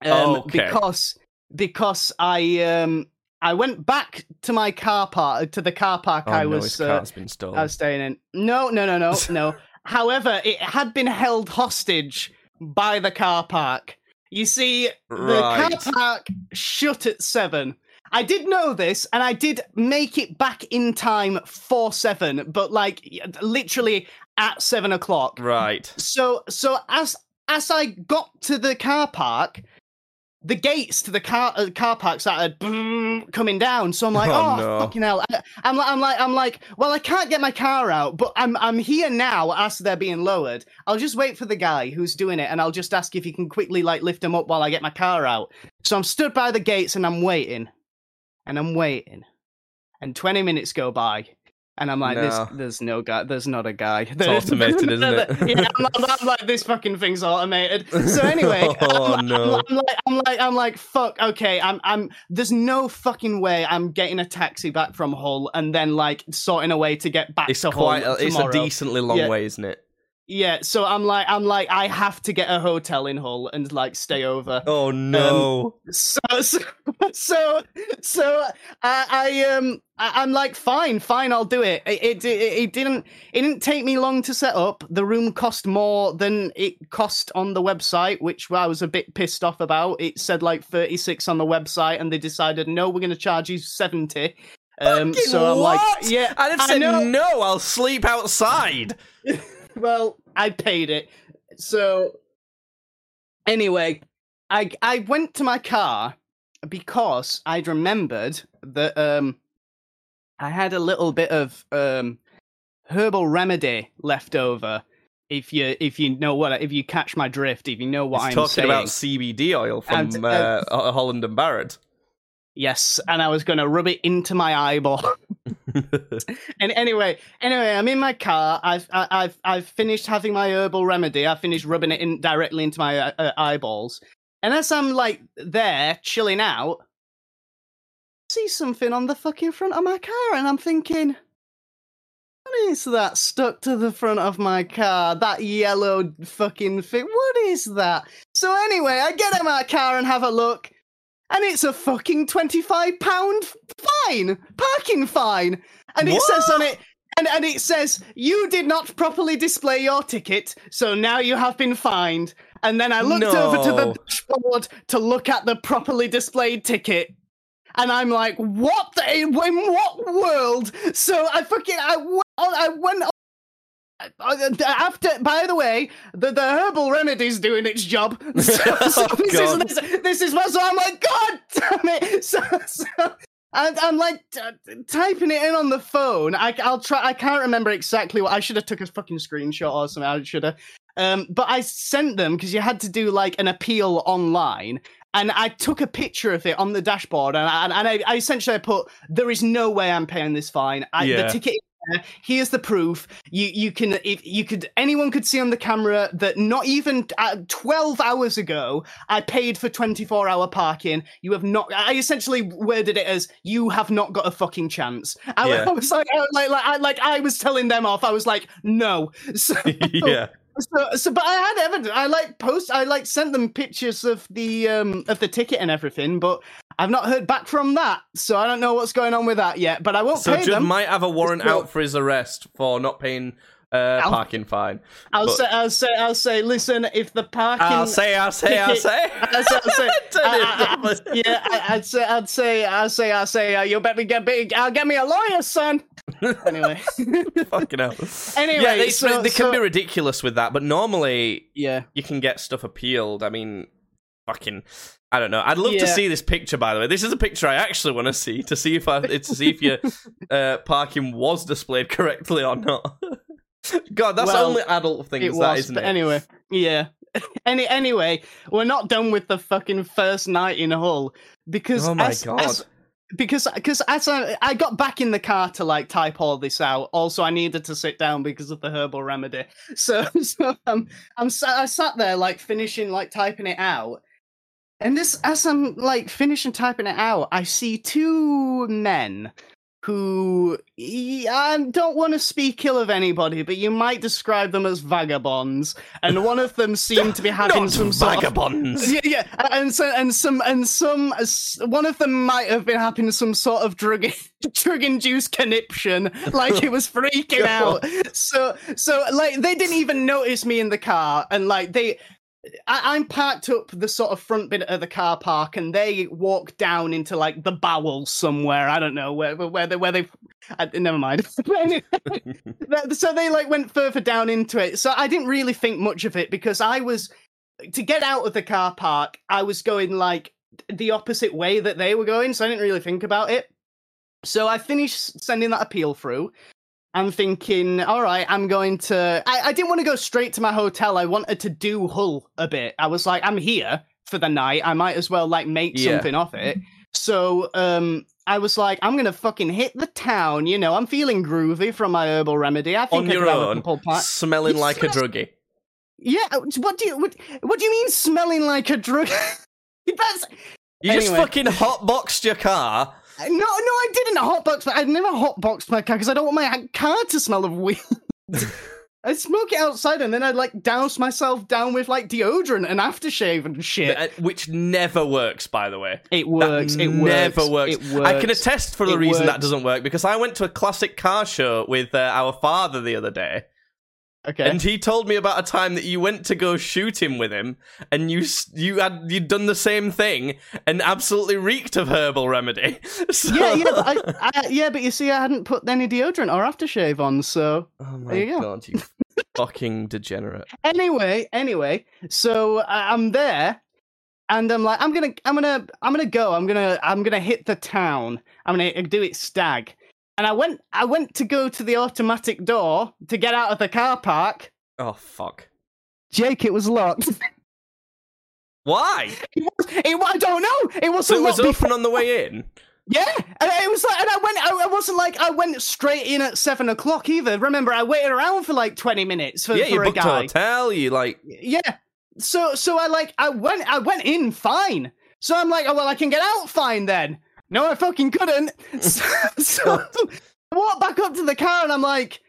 Um, Okay. Because because I um I went back to my car park to the car park Oh, I no, was uh, car's been stolen. I was staying in. No, no, no, no, no. However, it had been held hostage by the car park. You see, the Right. car park shut at seven. I did know this, and I did make it back in time for seven, but like literally at seven o'clock. Right. So, so as as I got to the car park, the gates to the car uh, car park started boom, coming down. So I'm like, Oh, oh, no. fucking hell! I, I'm like, I'm like, I'm like, well, I can't get my car out, but I'm I'm here now as they're being lowered. I'll just wait for the guy who's doing it, and I'll just ask if he can quickly like lift him up while I get my car out. So I'm stood by the gates and I'm waiting, and I'm waiting, and 20 minutes go by. And I'm like, No. this, there's no guy, there's not a guy. It's automated, isn't it? yeah, I'm, I'm- I'm like, this fucking thing's automated. So anyway, Oh, I'm, no. I'm, like, I'm like, I'm like, fuck. Okay, I'm, I'm. There's no fucking way I'm getting a taxi back from Hull and then like sorting a way to get back It's to quite. Hull A, it's a decently long Yeah. way, isn't it? Yeah, so I'm like, I'm like, I have to get a hotel in Hull and like stay over. Oh no! So, so, so, so I, I um, I, I'm like, fine, fine, I'll do it. It, it. it didn't, it didn't take me long to set up. The room cost more than it cost on the website, which I was a bit pissed off about. It said like 36 on the website, and they decided, no, we're going to charge you 70. Um, Fucking so I'm like, yeah, I'd have I said know. no. I'll sleep outside. well, I paid it. So anyway, I I went to my car because I'd remembered that um I had a little bit of um herbal remedy left over. If you if you know what if you catch my drift, if you know what He's I'm talking saying. about CBD oil from And, uh, uh, Holland and Barrett. Yes, and I was going to rub it into my eyeball. and anyway, anyway, I'm in my car. I've I- I've I've finished having my herbal remedy. I finished rubbing it in directly into my uh, uh, eyeballs. And as I'm like there chilling out, I see something on the fucking front of my car, and I'm thinking, what is that stuck to the front of my car? That yellow fucking thing. What is that? So anyway, I get in my car and have a look and it's a fucking 25 pound fine parking fine and it says on it and, and it says you did not properly display your ticket, so now you have been fined. And then I looked over to the dashboard to look at the properly displayed ticket. And I'm like, what the, in what world? So I fucking, I went uh, Uh, uh, after, by the way, the, the herbal remedy's doing its job. So, so Oh, this, God. is, this, this is what, so I'm like, God damn it! So, so and I'm like t- typing it in on the phone. I, I'll try. I can't remember exactly what I should have took a fucking screenshot or something. I should have. Um, but I sent them because you had to do like an appeal online, and I took a picture of it on the dashboard, and I, and I, I essentially put, "There is no way I'm paying this fine. I, Yeah. The ticket." There. Here's the proof. You you can if you could anyone could see on the camera that not even uh, 12 hours ago I paid for 24 hour parking. You have not. I essentially worded it as you have not got a fucking chance. I, Yeah. I was like, I, like, like, I, like I was telling them off. I was like, no. So, yeah. so, so, but I had evidence. I like post. I like sent them pictures of the um of the ticket and everything, but I've not heard back from that. So I don't know what's going on with that yet. But I won't So pay Judd them. might have a warrant out for his arrest for not paying uh, I'll- parking fine. I'll but- say, I'll say, I'll say. Listen, if the parking, I'll say, I'll say, I'll say. I'll say, I'll say, I, I, I, yeah, I, I'd say, I'd say, I'll say, I'll say, uh, you better get big. I'll get me a lawyer, son. Anyway, Fucking hell. Anyway, yeah, they, so- they can so- be ridiculous with that, but normally yeah. you can get stuff appealed. I mean, fucking, I don't know. I'd love to see this picture. By the way, this is a picture I actually want to see to see if I to see if your uh, parking was displayed correctly or not. God, that's the Well, only adult thing, It is that, was, isn't but it? anyway, yeah. Any anyway, we're not done with the fucking first night in Hull because Oh my as- God. as- because because as I, I got back in the car to like type all this out. Also, I needed to sit down because of the herbal remedy. So so um, I'm sa- I sat there like finishing like typing it out, and this as I'm like finishing typing it out, I see two men who I don't want to speak ill of anybody, but you might describe them as vagabonds, and one of them seemed to be having Not some sort of vagabonds. yeah, yeah, and so and some and some one of them might have been having some sort of drug drug induced conniption, like he was freaking out. So so like they didn't even notice me in the car, and like they. I, I'm parked up the sort of front bit of the car park, and they walk down into like the bowels somewhere. I don't know where where they where they. I, never mind. But anyway, that- so they like went further down into it. So I didn't really think much of it because I was to get out of the car park. I was going like the opposite way that they were going, so I didn't really think about it. So I finished sending that appeal through. I'm thinking, all right, I'm going to. I, I didn't want to go straight to my hotel. I wanted to do Hull a bit. I was like, I'm here for the night. I might as well like make Yeah. something of it. So um, I was like, I'm gonna fucking hit the town. You know, I'm feeling groovy from my herbal remedy. I think On I your have a own, smelling Yes, like a druggie. Yeah, what do you what, what do you mean smelling like a drug? That's You just Anyway. fucking hotboxed your car. No, no, I didn't hotbox. but I'd never hotboxed my car because I don't want my car to smell of weed. I'd smoke it outside and then I'd like douse myself down with like deodorant and aftershave and shit. Uh, Which never works, by the way. it works. That It never works. It works. I can attest for the It reason that doesn't work because I went to a classic car show with uh, our father the other day, Okay. and he told me about a time that you went to go shoot him with him, and you you had you'd done the same thing and absolutely reeked of herbal remedy. So... yeah, yeah, but I, I, yeah, but you see, I hadn't put any deodorant or aftershave on, so oh my There you go. god, you fucking degenerate! anyway, anyway, so I'm there, and I'm like, I'm gonna, I'm gonna, I'm gonna go. I'm gonna, I'm gonna hit the town. I'm gonna do it stag. And I went, I went to go to the automatic door to get out of the car park. Oh fuck! Jake, it was locked. Why? it was, it, I don't know. It wasn't So it was open on the way in. Yeah, and it was like, and I went. I, I wasn't like I went straight in at seven o'clock either. Remember, I waited around for like twenty minutes for, yeah, for you a booked a guy. hotel. You like Yeah. So so I like I went I went in fine. So I'm like, oh well, I can get out fine then. No, I fucking couldn't. So, so I walk back up to the car and I'm like,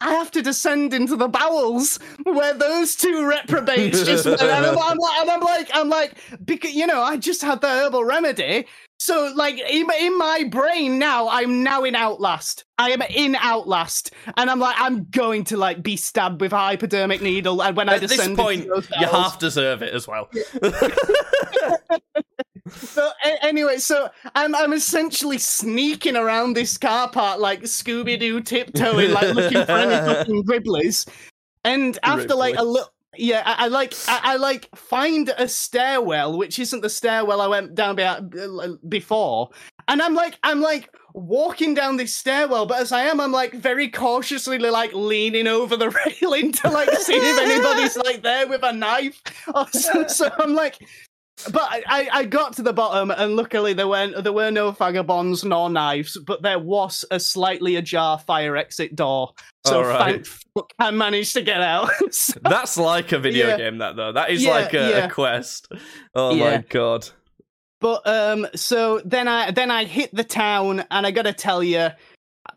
I have to descend into the bowels where those two reprobates just went. And I'm, I'm like, and I'm like, I'm like, because you know, I just had the herbal remedy. so like in, in my brain now, I'm now in Outlast. I am in Outlast, and I'm like, I'm going to like be stabbed with a hypodermic needle, and when I At this descend, point, into those you half deserve it as well. So a- anyway, so I'm I'm essentially sneaking around this car park like Scooby Doo tiptoeing, like looking for any fucking dribblies. And after like a little, yeah, I, I like I, I like find a stairwell, which isn't the stairwell I went down be- uh, before, and I'm like I'm like walking down this stairwell, but as I am, I'm like very cautiously like leaning over the railing to like see if anybody's like there with a knife. Or so, so I'm like. But I, I- I got to the bottom, and luckily there weren't there were no vagabonds nor knives, but there was a slightly ajar fire exit door. So thank fuck I managed to get out. So- That's like a video Yeah. game, that though. That is Yeah, like a, yeah. a quest. Oh my god. but um, so then I then I hit the town, and I gotta tell you,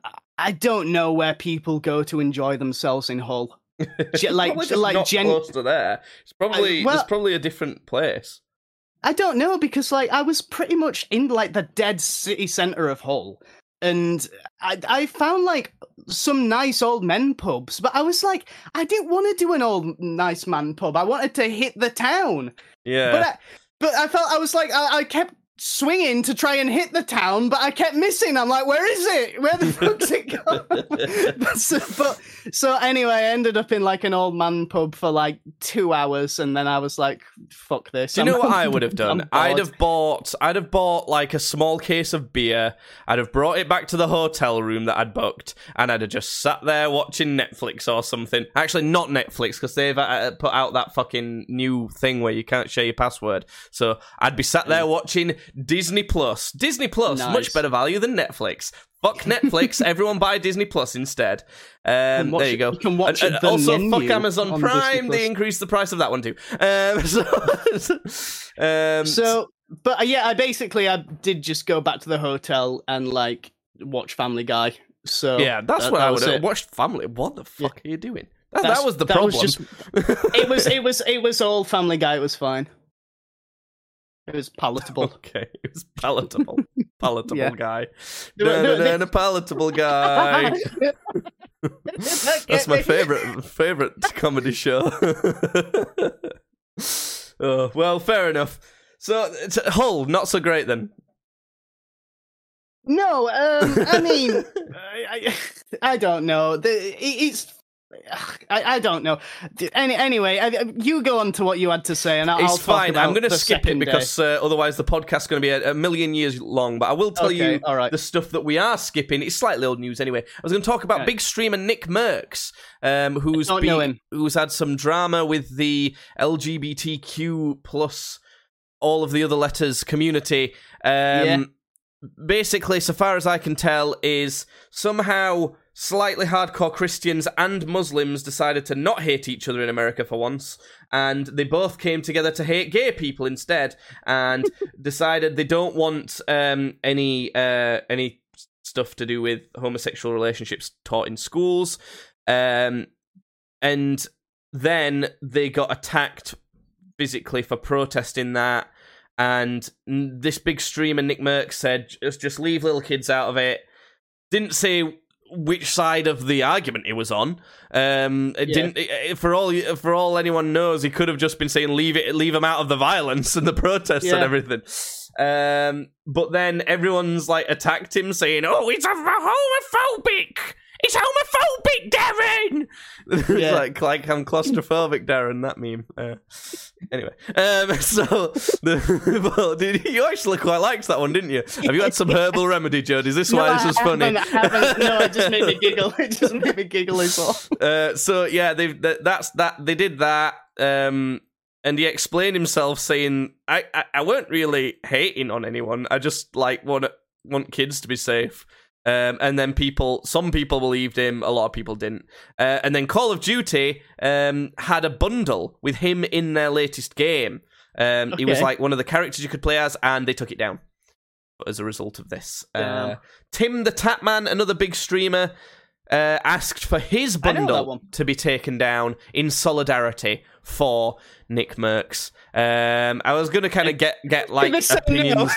I- I don't know where people go to enjoy themselves in Hull. Like like not gen- close to there. It's probably Uh, well- it's probably a different place. I don't know because like I was pretty much in like the dead city center of Hull, and I I found like some nice old men pubs, but I was like I didn't want to do an old nice man pub. I wanted to hit the town, Yeah. but I, but I felt I was like I, I kept swinging to try and hit the town, but I kept missing. I'm like, where is it? Where the fuck's it gone? but, so, anyway, I ended up in like an old man pub for like two hours, and then I was like, fuck this. Do you know I'm- what I would have done? I'd have bought I'd have bought like a small case of beer. I'd have brought it back to the hotel room that I'd booked, and I'd have just sat there watching Netflix or something. Actually, not Netflix because they've uh, put out that fucking new thing where you can't share your password. So I'd be sat there watching Disney Plus. Disney Plus, Nice. much better value than Netflix. Fuck Netflix. Everyone buy Disney Plus instead. Um, watch there you go. you can watch And- also, fuck Amazon Prime. They increased the price of that one too. Um, so, um, So, but uh, yeah, I basically I did just go back to the hotel and like watch Family Guy. So yeah, that's that- what that I would have watched. Family, what the fuck are you doing? That, that was the problem. was just- It was it was it was all Family Guy. It was fine. It was palatable. okay. It was palatable, palatable Yeah. guy. Were- No, no, no, palatable guy. That's my favorite favorite comedy show. oh, well, fair enough. So it's, Hull, not so great then. No, um, I mean, I, I, I don't know. The, it, it's. I, I don't know. Any, anyway, I, you go on to what you had to say, and I'll, It's fine. I'm going to skip it because uh, otherwise the podcast's going to be a, a million years long. But I will tell Okay, you all right. the stuff that we are skipping. It's slightly old news anyway. I was going to talk about Okay. big streamer Nickmercs, um, who's been- who's had some drama with the LGBTQ plus all of the other letters community. Um, Yeah. Basically, so far as I can tell, is somehow slightly hardcore Christians and Muslims decided to not hate each other in America for once, and they both came together to hate gay people instead, and decided they don't want um, any uh, any stuff to do with homosexual relationships taught in schools, um, and then they got attacked physically for protesting that. And this big streamer, Nick Merck, said, just, just leave little kids out of it. Didn't say which side of the argument he was on. Um, it Yeah. didn't. it- for all for all anyone knows, he could have just been saying leave it, leave him out of the violence and the protests and everything. Um, but then everyone's like attacked him, saying, "Oh, he's a homophobic. It's homophobic, Darren." it's Yeah. like like I'm claustrophobic, Darren. That meme. Uh, anyway, um, so the, well, did, you actually quite liked that one, didn't you? Have you had some herbal remedy, Judd? Is this No, why this I was funny? haven't, I haven't. No, it just made me giggle. It just made me giggle as well. Uh, so yeah, they that, that's that. They did that, um, and he explained himself saying, "I, I I weren't really hating on anyone. I just like want want kids to be safe." Um, and then people, some people believed him, a lot of people didn't. Uh, and then Call of Duty um, had a bundle with him in their latest game. Um, He was like one of the characters you could play as, and they took it down as a result of this. Uh, Tim the Tatman, another big streamer, uh, asked for his I know that bundle to be taken down in solidarity for Nickmercs. Um, I was going to kind of get get like opinions.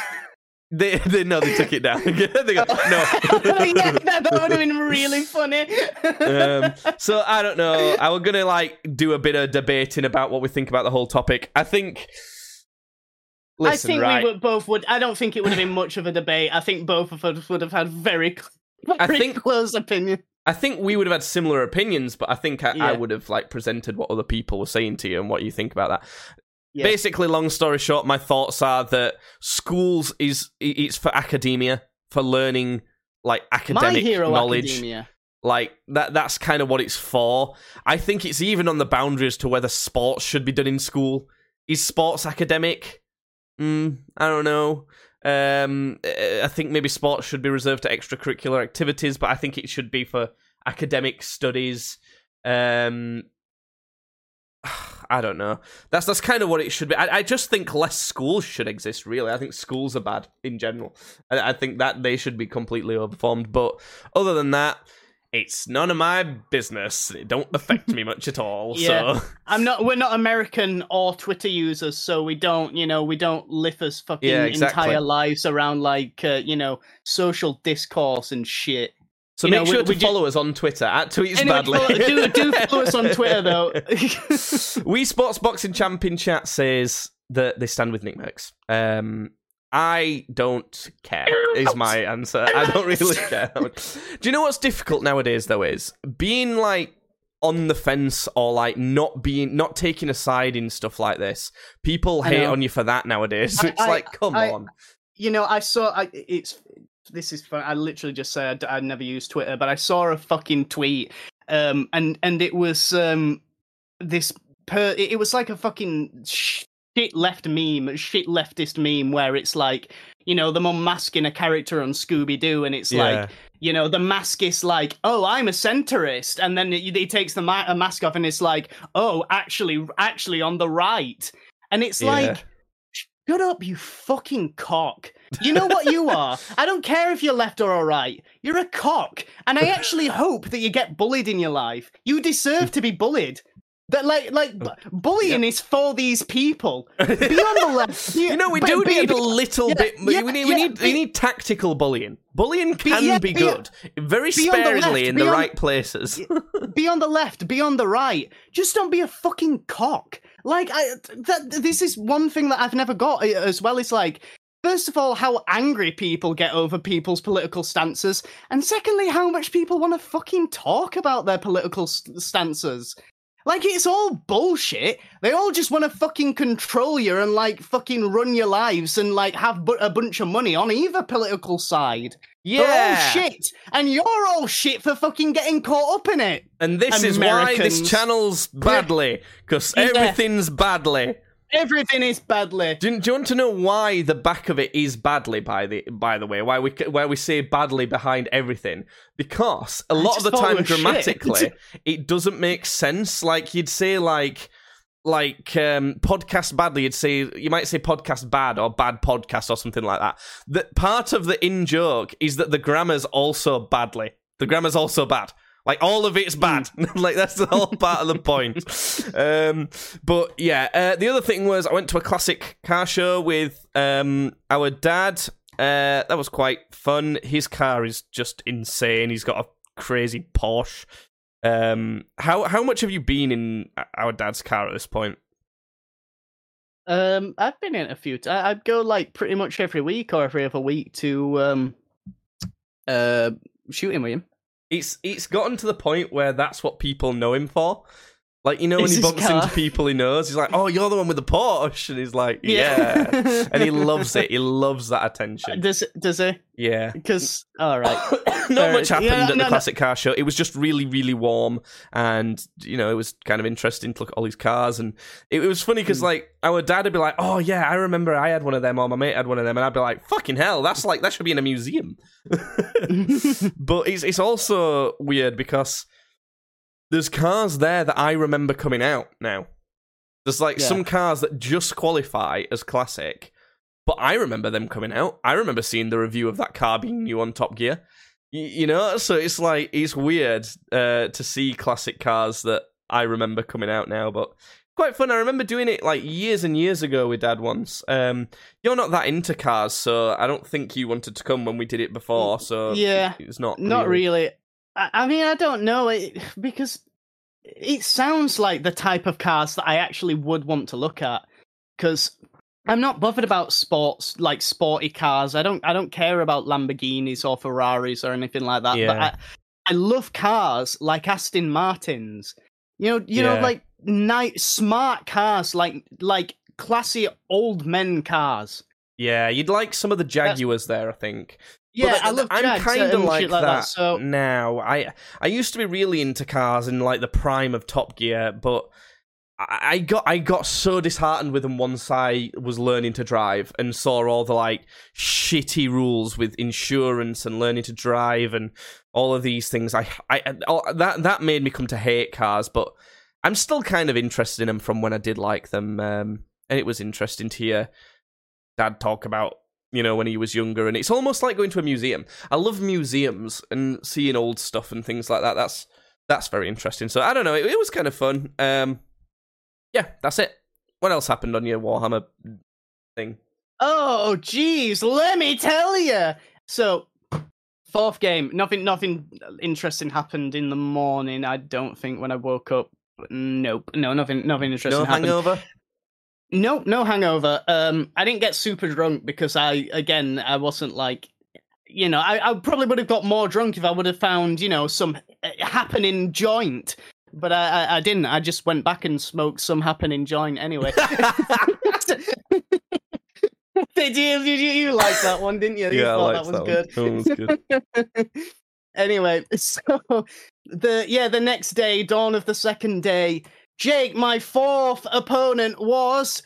They, they no, they took it down. they go, no. yeah, that, would have been really funny. um, so I don't know. I was gonna like do a bit of debating about what we think about the whole topic. I think. Listen, I think right. we would, both would. I don't think it would have been much of a debate. I think both of us would have had very, very I think- close opinion. I think we would have had similar opinions, but I think I, I would have like presented what other people were saying to you and what you think about that. Yeah. Basically, long story short, my thoughts are that schools is it's for academia, for learning like academic knowledge. Academia. Like that that's kind of what it's for. I think it's even on the boundary as to whether sports should be done in school. Is sports academic? Mm, I don't know. Um, I think maybe sports should be reserved to extracurricular activities, but I think it should be for academic studies. Um, I don't know. That's that's kind of what it should be. I, I just think less schools should exist. Really, I think schools are bad in general. I, I think that they should be completely overformed. But other than that, it's none of my business. It don't affect me much at all. Yeah. So I'm not. We're not American or Twitter users, so we don't. You know, we don't live us fucking Yeah, exactly. entire lives around like uh, you know social discourse and shit. So make know, sure we- to we follow us on Twitter at tweets Anyway, badly. follow- do do follow us on Twitter though. we Sports Boxing Champion chat says that they stand with Nickmercs. Um, I don't care. Is my answer. I don't really care. Do you know what's difficult nowadays though? Is being like on the fence or like not being not taking a side in stuff like this. People I hate know. on you for that nowadays. I- it's I- like, come on. you know, I saw. I, it's this is fun. I literally just said I never use Twitter, but I saw a fucking tweet, um, and and it was um this per. It was like a fucking shit left meme, shit leftist meme, where it's like. You know, them unmasking a character on Scooby Doo, and it's like, you know, the mask is like, oh, I'm a centrist, and then he takes the ma- a mask off, and it's like, oh, actually, actually on the right, and it's Yeah. like, shut up, you fucking cock. You know what you are. I don't care if you're left or right. You're a cock, and I actually hope that you get bullied in your life. You deserve to be bullied. That like like bu- bullying is for these people. Be on the left. You know, we do be- need be- a little yeah, bit. yeah, we need, we need, be- we need tactical bullying. Bullying can be good, very on the sparingly in the on- right places. be on the left, be on the right. Just don't be a fucking cock. Like I that this is one thing that I've never got uh, as well is like first of all how angry people get over people's political stances and secondly how much people want to fucking talk about their political st- stances. Like it's all bullshit. They all just want to fucking control you and like fucking run your lives and like have bu- a bunch of money on either political side. They're all shit, and you're all shit for fucking getting caught up in it. And this is why this channel's badly, because Yeah. everything's badly. Everything is badly. Do you, do you want to know why the back of it is badly? By the by the way, why we why we say badly behind everything? Because a lot of the time, dramatically, it doesn't make sense. Like you'd say, like like um podcast badly you'd say you might say podcast bad or bad podcast or something like that that part of the in joke is that the grammar's also badly the grammar's also bad like all of it's bad like that's the whole part of the point um but yeah uh, the other thing was i went to a classic car show with um our dad uh that was quite fun his car is just insane he's got a crazy porsche um, how how much have you been in our dad's car at this point? Um, I've been in a few. T- I- I'd go like pretty much every week or every other week to um, uh, shooting with him. It's it's gotten to the point where that's what people know him for. Like you know when he bumps into people he knows, he's like, "Oh, you're the one with the Porsche," and he's like, "Yeah,", and he loves it. He loves that attention. Does does he? Yeah. Because all right. Not much happened yeah, at no, the no. classic car show. It was just really, really warm, and you know, it was kind of interesting to look at all these cars. And it, it was funny because Hmm. like our dad would be like, "Oh yeah, I remember I had one of them, or my mate had one of them," and I'd be like, "Fucking hell, that's like that should be in a museum." but it's it's also weird because there's cars there that I remember coming out now. There's like Yeah. some cars that just qualify as classic, but I remember them coming out. I remember seeing the review of that car being new on Top Gear. Y- You know, so it's like it's weird uh, to see classic cars that I remember coming out now, but quite fun. I remember doing it like years and years ago with Dad once. Um, you're not that into cars, so I don't think you wanted to come when we did it before. So Yeah, it's not not really. I, I mean, I don't know it because it sounds like the type of cars that I actually would want to look at. Because I'm not bothered about sports, like sporty cars. I don't, I don't care about Lamborghinis or Ferraris or anything like that. But I, I love cars like Aston Martins. You know, you know, like nice, smart cars, like like classy old men cars. Yeah, you'd like some of the Jaguars there, I think. Yeah, I love I'm kind of like, like that. So now. I I used to be really into cars in like the prime of Top Gear, but I, I got I got so disheartened with them once I was learning to drive and saw all the like shitty rules with insurance and learning to drive and all of these things. I I all, that that made me come to hate cars, but I'm still kind of interested in them from when I did like them. Um, and it was interesting to hear Dad talk about you know when he was younger, and it's almost like going to a museum. I love museums and seeing old stuff and things like that. That's that's very interesting. So I don't know. It, it was kind of fun. Um, yeah, that's it. What else happened on your Warhammer thing? Oh, jeez, let me tell you. So, fourth game, nothing, nothing interesting happened in the morning. I don't think when I woke up. Nope, no, nothing, nothing interesting No happened. hangover. Nope, no hangover. Um, I didn't get super drunk because I, again, I wasn't like, you know, I, I probably would have got more drunk if I would have found, you know, some uh, happening joint. But I, I, I didn't. I just went back and smoked some happening joint anyway. did you, did you you like that one, didn't you? you yeah, I liked that was good. One. That was good. anyway, so the yeah, the next day, dawn of the second day, Jake, my fourth opponent was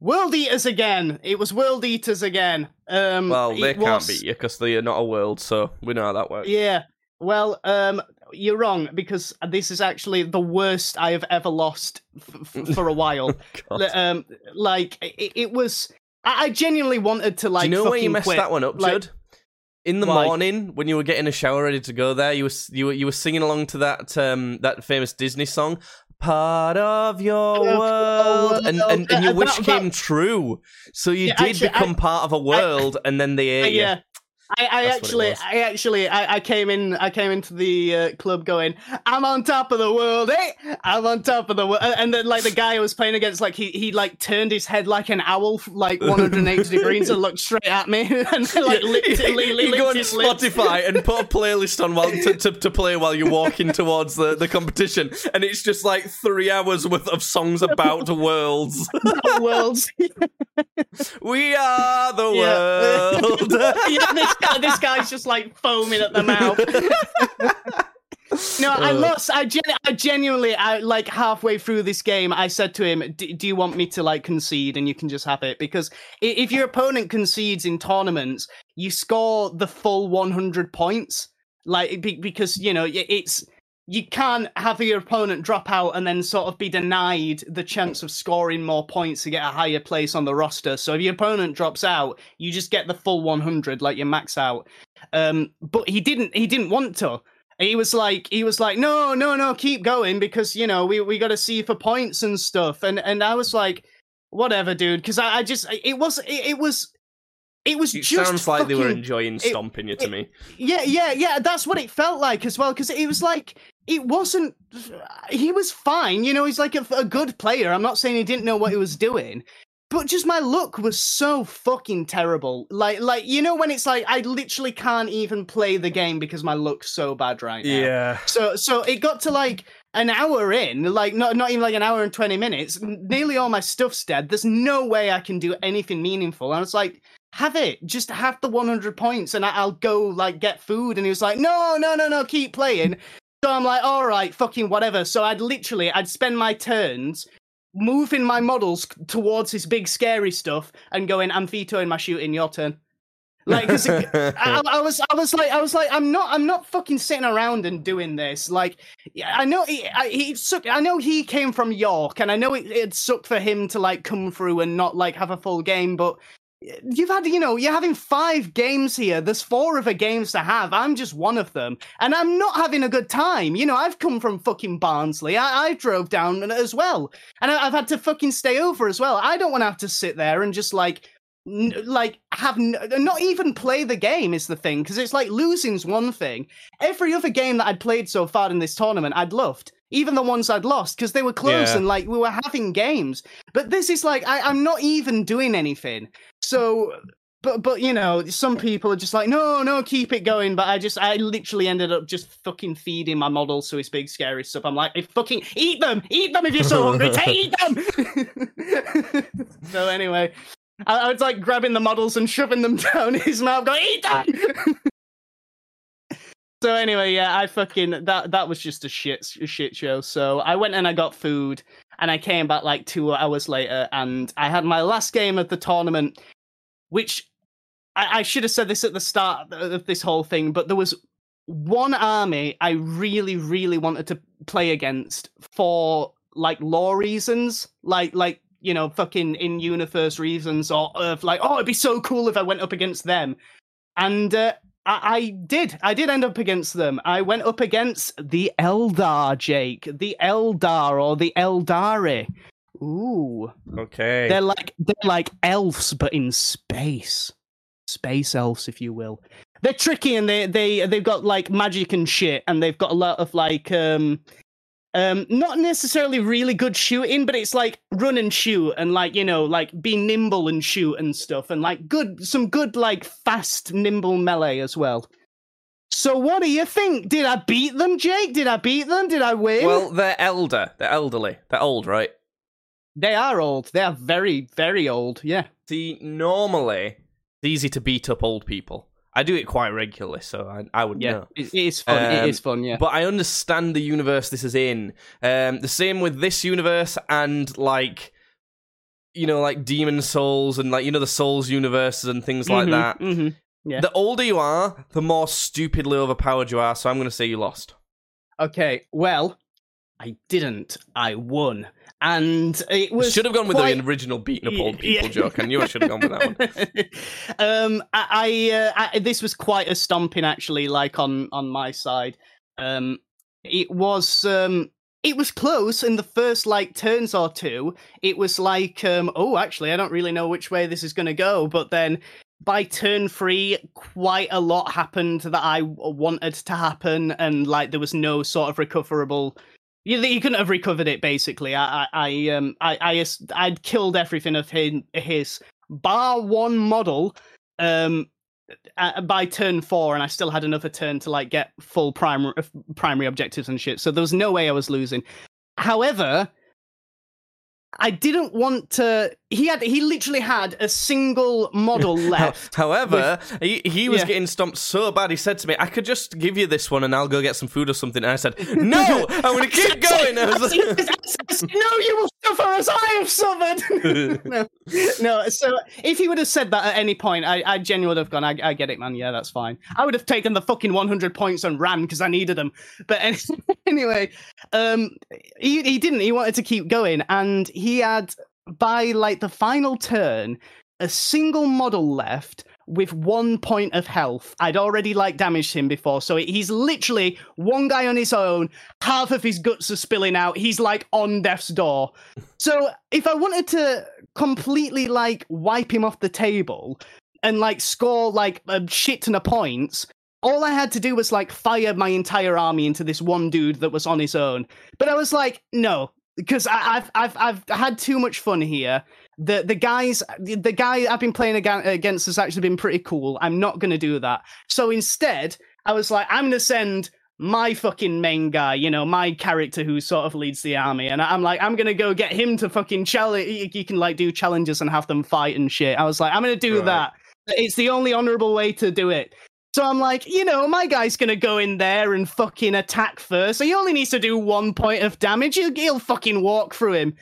World Eaters again. It was World Eaters again. Um well, they can't was- beat you because they are not a world, so we know how that works. Yeah. Well, um you're wrong because this is actually the worst I have ever lost f- f- for a while. Um like it, it was I I genuinely wanted to like Do you know where you messed quit. that one up, Like- Judd? In the morning, when you were getting a shower ready to go there, you were you were, you were singing along to that um that famous Disney song, "Part of Your Of World," and world. and, and your wish that- came true. So you Yeah, did actually, I- become part of a world, and then they ate you. yeah. I, I That's what it actually. I actually, I, I came in, I came into the uh, club going, "I'm on top of the world, eh? I'm on top of the world." And then, like the guy I was playing against, like he he like turned his head like an owl, like 180 degrees, and looked straight at me, and like you, li- you go on lips. Spotify and put a playlist on while to, to, to play while you're walking towards the, the competition, and it's just like three hours worth of songs about worlds. worlds. we are the Yeah. world. yeah, guy, this guy's just like foaming at the mouth. No, I Uh. lost. I, gen- I genuinely, I like halfway through this game, I said to him, "D- "Do you want me to like concede, and you can just have it?" Because if your opponent concedes in tournaments, you score the full 100 points. Like be- because you know it's you can't have your opponent drop out and then sort of be denied the chance of scoring more points to get a higher place on the roster. So if your opponent drops out, you just get the full 100, like you max out. Um, but he didn't. He didn't want to. He was like, he was like, no, no, no, keep going because you know we we got to see for points and stuff. And and I was like, whatever, dude, because I, I just it was it, it was it was It just sounds like they were enjoying stomping you to it- me. yeah, yeah, yeah. That's what it felt like as well. Because it was like it wasn't. He was fine, you know. He's like a, a good player. I'm not saying he didn't know what he was doing, but just my look was so fucking terrible. Like, like you know, when it's like I literally can't even play the game because my look's so bad right now. Yeah. So, so it got to like an hour in, like not not even like an hour and twenty minutes. Nearly all my stuff's dead. There's no way I can do anything meaningful. And it's like, have it, just have the 100 points, and I'll go like get food. And he was like, no, no, no, no, keep playing. So I'm like, all right, fucking whatever. So I'd literally, I'd spend my turns moving my models towards this big scary stuff and going, I'm vetoing my shooting. Your turn. Like, 'cause it- I, I was, I was like, I was like, I'm not, I'm not fucking sitting around and doing this. Like, I know he, I, he suck. I know he came from York, and I know it, it sucked for him to like come through and not like have a full game. But you've had you know you're having five games here. There's four other games to have. I'm just one of them. And i'm not having a good time. You know i've come from fucking barnsley. I, I drove down as well. And I, have had to fucking stay over as well. I don't want to have to sit there and just like n- like have n- not even play the game is the thing because it's like losing's one thing. Every other game that i'd played so far in this tournament i'd loved even the ones I'd lost because they were close Yeah. and like we were having games. But this is like I, I'm not even doing anything. So, but but you know, some people are just like, no, no, keep it going. But I just I literally ended up just fucking feeding my models to his big scary stuff. I'm like, "Hey, fucking eat them, eat them if you're so hungry, take eat them. so anyway. I, I was like grabbing the models and shoving them down his mouth, going, eat them! So anyway, yeah, I fucking that that was just a shit a shit show. So I went and I got food, and I came back like two hours later, and I had my last game of the tournament, which I, I should have said this at the start of this whole thing, but there was one army I really really wanted to play against for like lore reasons, like like you know fucking in universe reasons, or of like oh it'd be so cool if I went up against them, and. uh I, I did. I did end up against them. I went up against the Eldar, Jake. The Eldar or the Aeldari. Ooh. Okay. They're like they're like elves, but in space. Space elves, if you will. They're tricky and they they they've got like magic and shit, and they've got a lot of like um um not necessarily really good shooting, but it's like run and shoot and like you know like be nimble and shoot and stuff, and like good some good like fast nimble melee as well. So what do you think? Did I beat them, Jake? Did I beat them? Did I win? well, they're elder. They're elderly. They're old, right? they are old. They are very very old. Yeah. See, normally it's easy to beat up old people. I do it quite regularly, so I, I would Yeah, know. it, it is fun. it Um, is fun. Yeah. But I understand the universe this is in. Um, the same with this universe and like, you know, like Demon Souls and like you know the Souls universes and things like Mhm, that. mhm. Yeah. The older you are, the more stupidly overpowered you are. So I'm going to say you lost. Okay. Well, I didn't. I won, and it was Should have gone with quite- the original up old Yeah. people joke. I knew I should have gone with that one. um, I, I, uh, I this was quite a stomping actually, like on on my side. Um, it was um, it was close in the first like turns or two. It was like, um, oh, actually, I don't really know which way this is going to go, but then. By turn three, quite a lot happened that I wanted to happen, and like there was no sort of recoverable you, couldn't have recovered it. Basically, I, I, um, I, I, I'd killed everything of his, his bar one model, um, uh, by turn four, and I still had another turn to like get full primary primary objectives and shit. So there was no way I was losing. However, I didn't want to. He had he literally had a single model left. However, he, he was Yeah. getting stomped so bad. He said to me, "I could just give you this one, and I'll go get some food or something." And I said, "No, I'm going to keep going." I was like- no, you will suffer as I have suffered. no, no. So if he would have said that at any point, I, I genuinely would have gone. I, I get it, man. Yeah, that's fine. I would have taken the fucking 100 points and ran because I needed them. But anyway, um, he he didn't. He wanted to keep going, and he had by like the final turn a single model left with one point of health. I'd already like damaged him before, so he's literally one guy on his own. Half of his guts are spilling out. He's like on death's door. So if I wanted to completely like wipe him off the table and like score like a shit ton of points. All I had to do was like fire my entire army into this one dude that was on his own. But I was like, no, because I've I've I've had too much fun here. The the guys the, guy I've been playing against has actually been pretty cool. I'm not gonna do that. So instead, I was like, I'm gonna send my fucking main guy, you know, my character who sort of leads the army, and I'm like, I'm gonna go get him to fucking challenge. You can like do challenges and have them fight and shit. I was like, I'm gonna do Right. that. It's the only honorable way to do it. So I'm like, you know, my guy's gonna go in there and fucking attack first. So he only needs to do one point of damage. He'll, he'll fucking walk through him.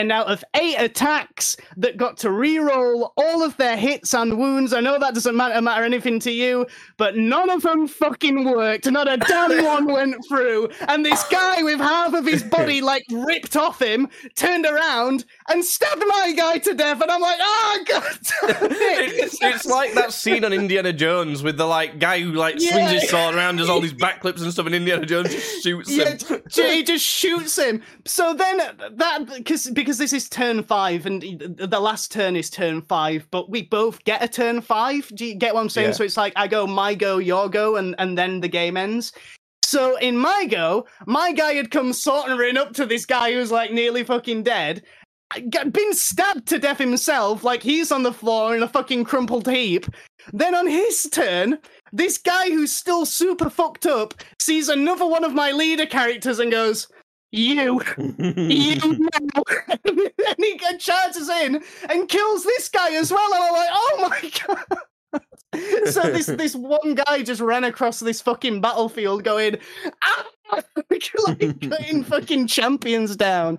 And out of eight attacks that got to re-roll all of their hits and wounds, I know that doesn't matter, matter anything to you, but none of them fucking worked. Not a damn one went through. And this guy with half of his body like ripped off him turned around and stabbed my guy to death, and I'm like, ah, oh god, it. it's, like that scene on Indiana Jones with the like guy who like swings his sword around, does all these backflips and stuff, and Indiana Jones just shoots Yeah, him. he just shoots him. So then that because because this is turn five and the last turn is turn five, but we both get a turn five. Do you get what I'm saying? Yeah. So it's like I go my go, your go, and and then the game ends. So in my go, my guy had come sauntering up to this guy who's like nearly fucking dead. Been stabbed to death himself, like he's on the floor in a fucking crumpled heap. Then on his turn, this guy who's still super fucked up sees another one of my leader characters and goes, You, you now. and he charges in and kills this guy as well. And I'm like, Oh my god. so this this one guy just ran across this fucking battlefield going, ah! like cutting fucking champions down.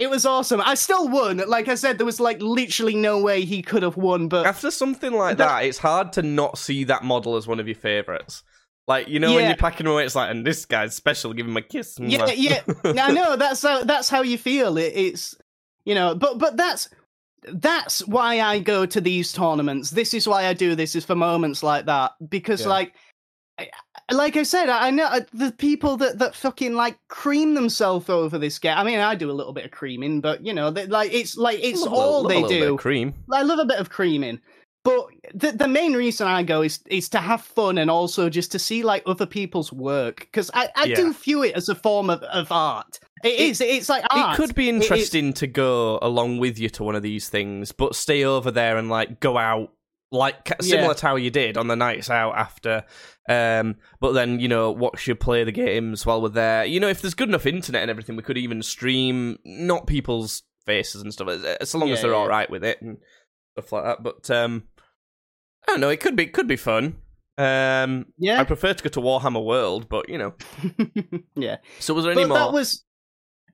It was awesome. I still won. Like I said, there was like literally no way he could have won, but After something like That- that, it's hard to not see that model as one of your favorites. Like you know when you're packing away, it's like, and this guy's special. Give him a kiss. yeah, yeah. I know that's how that's how you feel. It, it's you know, but but that's that's why I go to these tournaments. This is why I do this. Is for moments like that because Yeah. like. Like I said, I know uh, the people that, that fucking like cream themselves over this game. I mean, I do a little bit of creaming, but you know, they, like it's like it's Love all love a they do. of cream. I love a bit of creaming. But the the main reason I go is is to have fun and also just to see like other people's work because I, I Yeah. do view it as a form of, of art. It It- is. It's like art. It could be interesting to go along with you to one of these things, but stay over there and like go out like ca- Yeah. similar to how you did on the nights out after. Um, but then you know watch you play the games while we're there. You know if there's good enough internet and everything, we could even stream not people's faces and stuff as, long as they're yeah. all right with it and stuff like that. But um, I don't know. It could be could be fun. Um, Yeah. I prefer to go to Warhammer World, but you know. yeah. So was there any But more? that was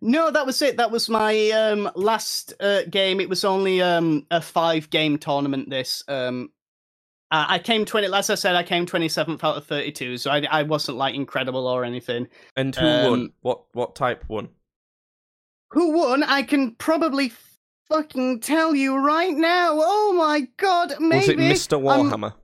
no, that was it. That was my um last uh, game. It was only um a five game tournament. This um. I came twenty. As I said, I came twenty seventh out of thirty two, so I, I wasn't like incredible or anything. and who won? um, What what type won? Who won? I can probably fucking tell you right now. Oh my god, maybe Was it Mr. um, Warhammer?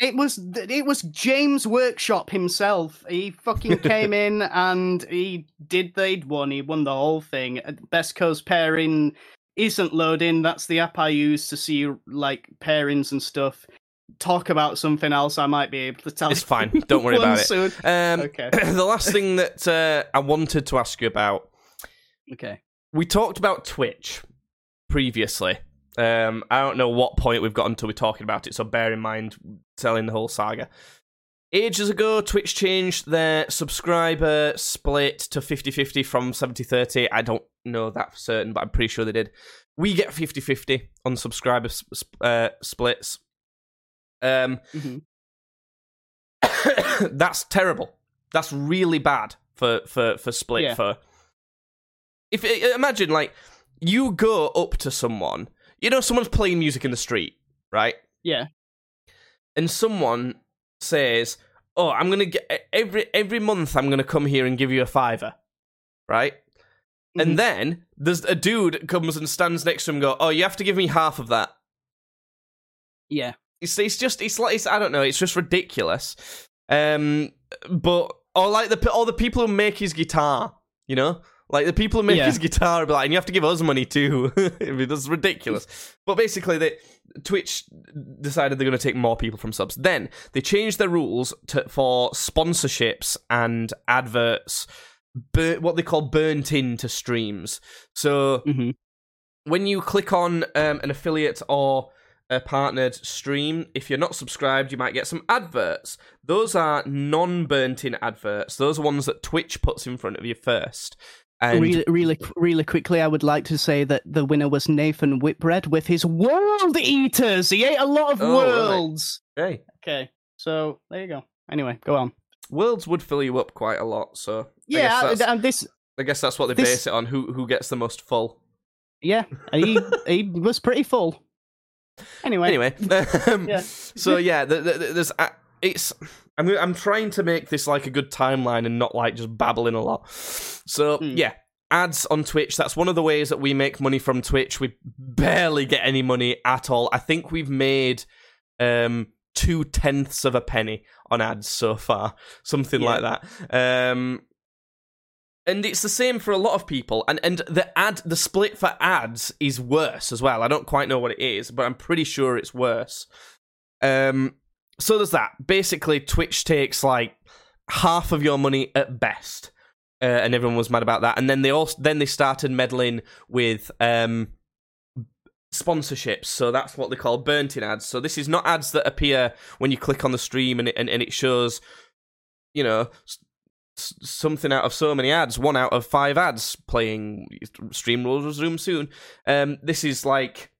It was it was Games Workshop himself. He fucking came in and he did they'd won. He won the whole thing. Uh, Best Coast pairing isn't loading. That's the app I use to see like pairings and stuff. Talk about something else. I might be able to tell. It's fine. Don't worry about it. soon. Um, Okay. the last thing that uh, I wanted to ask you about, Okay. we talked about Twitch previously. Um, I don't know what point we've gotten to we're talking about it, so bear in mind telling the whole saga. Ages ago, Twitch changed their subscriber split to 50 50 from 70 30. I don't know that for certain, but I'm pretty sure they did. We get 50 50 on subscriber sp- uh, splits. Um, Mhm. that's terrible. That's really bad for for for split Yeah. for. If imagine like you go up to someone, you know, someone's playing music in the street, right? Yeah. And someone says, "Oh, I'm gonna get every every month. I'm gonna come here and give you a fiver, right?" Mhm. And then there's a dude comes and stands next to him, and go, "Oh, you have to give me half of that." Yeah. It's it's just it's like it's, I don't know. It's just ridiculous. Um, but or like the or the people who make his guitar, you know, like the people who make Yeah. his guitar, be like, and you have to give us money too. I mean, that's ridiculous. but basically, they Twitch decided they're going to take more people from subs. Then they changed their rules to, for sponsorships and adverts. Bur- what they call burnt into streams. So Mhm. when you click on um, an affiliate or a partnered stream, if you're not subscribed, you might get some adverts. Those are non-burnt in adverts. Those are ones that Twitch puts in front of you first. And really, really, really quickly, I would like to say that the winner was Nathan Whitbread with his World Eaters. He ate a lot of Oh, worlds. hey, Okay, so there you go. Anyway, go on. worlds would fill you up quite a lot. So Yeah, I- and this. I guess that's what they this- base it on. Who who gets the most full? Yeah, he he was pretty full. Anyway, Anyway, um, Yeah. so yeah, th th th- there's uh, it's. I'm I'm trying to make this like a good timeline and not like just babbling a lot. So Hmm. yeah, ads on Twitch. That's one of the ways that we make money from Twitch. We barely get any money at all. I think we've made um, two tenths of a penny on ads so far, something Yeah. like that. Um, and it's the same for a lot of people. And and the ad, the split for ads is worse as well. I don't quite know what it is, but I'm pretty sure it's worse. Um, so there's that. Basically, Twitch takes like half of your money at best, uh, and everyone was mad about that. And then they also then they started meddling with um, sponsorships. So that's what they call burnt-in ads. So this is not ads that appear when you click on the stream and it, and, and it shows, you know. Something out of so many ads, one out of five ads playing. Stream will resume soon. Um, this is like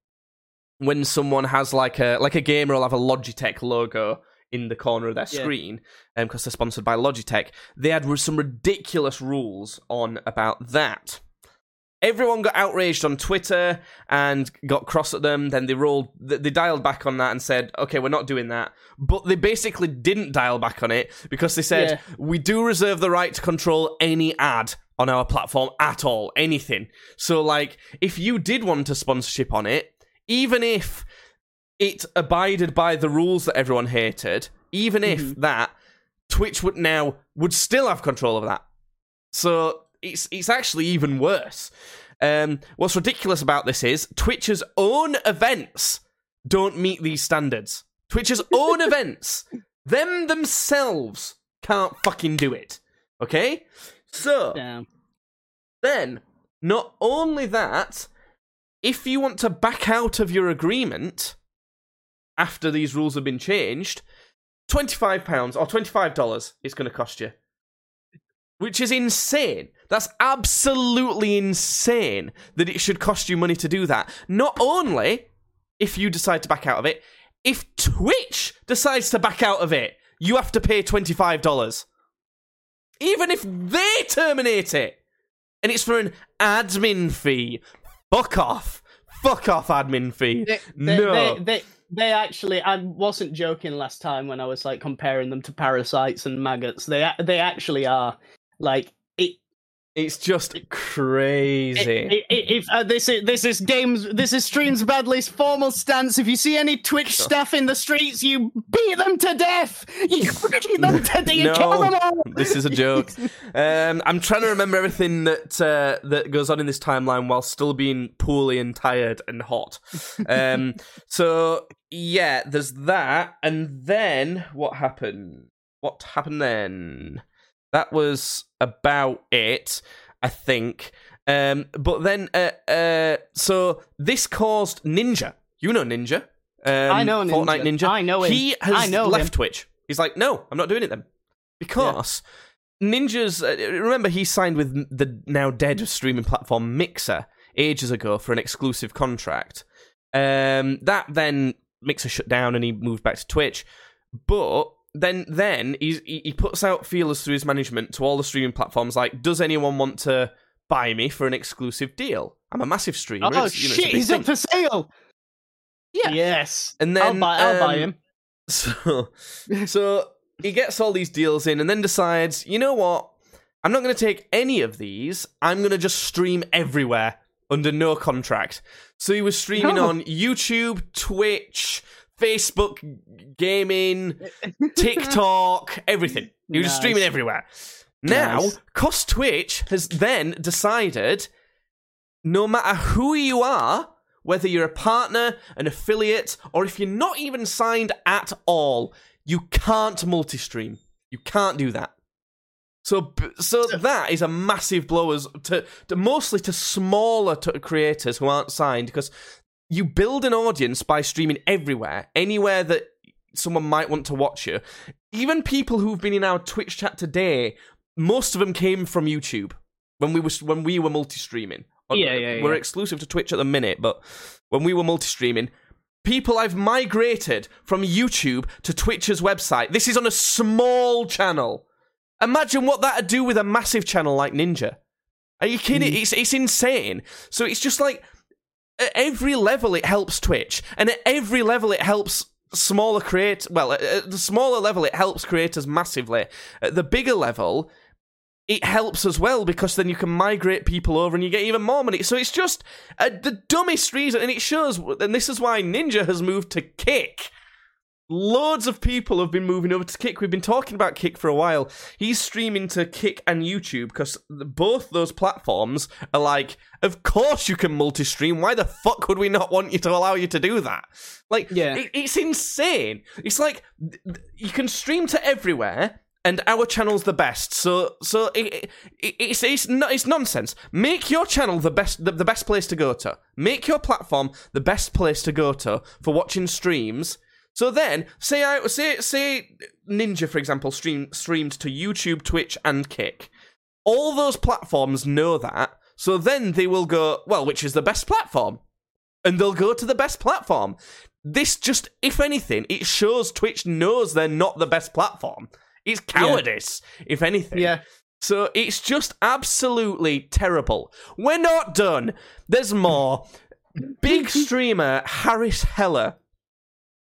when someone has like a like a gamer will have a Logitech logo in the corner of their Yeah. screen, um, because they're sponsored by Logitech. They had some ridiculous rules on about that. Everyone got outraged on Twitter and got cross at them. Then they rolled, they dialed back on that and said, "Okay, we're not doing that." But they basically didn't dial back on it because they said, Yeah. "We do reserve the right to control any ad on our platform at all, anything." So, like, if you did want a sponsorship on it, even if it abided by the rules that everyone hated, even if that, Twitch would now would still have control of that. So it's it's actually even worse. Um, what's ridiculous about this is Twitch's own events don't meet these standards. Twitch's own events, them themselves can't fucking do it. Okay, so Damn. then not only that, if you want to back out of your agreement after these rules have been changed, twenty-five pounds or twenty-five dollars is going to cost you, which is insane. That's absolutely insane that it should cost you money to do that. Not only if you decide to back out of it, if Twitch decides to back out of it, you have to pay twenty-five dollars. Even if they terminate it and it's for an admin fee. Fuck off. Fuck off, admin fee. They, they, no. they, they, actually. I wasn't joking last time when I was like comparing them to parasites and maggots. they they actually are like. It's just crazy. it- it- if uh, this is this is games this is streams badly's formal stance. If you see any Twitch staff in the streets, you beat them to death. You beat them to death. You No. kill them all. this is a joke. Um, I'm trying to remember everything that uh, that goes on in this timeline while still being poorly and tired and hot. Um, so yeah, there's that, and then what happened? What happened then? That was about it, I think. Um, but then, uh, uh, so this caused Ninja. You know Ninja. Um, I know Ninja. Fortnite Ninja. I know him. He has I know left him. Twitch. He's like, no, I'm not doing it then. Because Ninja's. Uh, remember, he signed with the now dead streaming platform Mixer ages ago for an exclusive contract. Um, that then Mixer shut down and he moved back to Twitch. But then, then he's, he he puts out feelers through his management to all the streaming platforms. Like, does anyone want to buy me for an exclusive deal? I'm a massive streamer. Oh It's, you know, shit! He's thing. up for sale. Yeah. Yes. And then I'll buy. I'll buy um, him. So, so he gets all these deals in, and then decides, you know what? I'm not going to take any of these. I'm going to just stream everywhere under no contract. So he was streaming No. on YouTube, Twitch, Facebook, gaming, TikTok, everything. He was Nice. streaming everywhere. Now, Nice. Cost Twitch has then decided no matter who you are, whether you're a partner, an affiliate, or if you're not even signed at all, you can't multi stream. You can't do that. So, so that is a massive blow as to, to mostly to smaller t- creators who aren't signed because you build an audience by streaming everywhere, anywhere that someone might want to watch you. Even people who've been in our Twitch chat today, most of them came from YouTube when we were when we were multi-streaming. Yeah, yeah, We're exclusive to Twitch at the minute, but when we were multi-streaming, people I've migrated from YouTube to Twitch's website. This is on a small channel. Imagine what that'd do with a massive channel like Ninja. Are you kidding? Mm. It's it's insane. So it's just like at every level it helps Twitch, and at every level it helps smaller create. Well, at- the smaller level it helps creators massively. At the bigger level, it helps as well because then you can migrate people over and you get even more money. So it's just uh, the dumbest reason, and it shows. And this is why Ninja has moved to Kick. Loads of people have been moving over to Kick. We've been talking about Kick for a while. He's streaming to Kick and YouTube because both those platforms are like, of course you can multi stream. Why the fuck would we not want you to allow you to do that? Like, Yeah. it, it's insane. It's like you can stream to everywhere. And our channel's the best, so so it, it, it's it's it's nonsense. Make your channel the best the, the best place to go to. Make your platform the best place to go to for watching streams. So then, say I say say Ninja for example stream streamed to YouTube, Twitch, and Kick. All those platforms know that, so then they will go well, which is the best platform, and they'll go to the best platform. This just, if anything, it shows Twitch knows they're not the best platform. It's cowardice, if anything. Yeah. So it's just absolutely terrible. We're not done. There's more. Big streamer Harris Heller.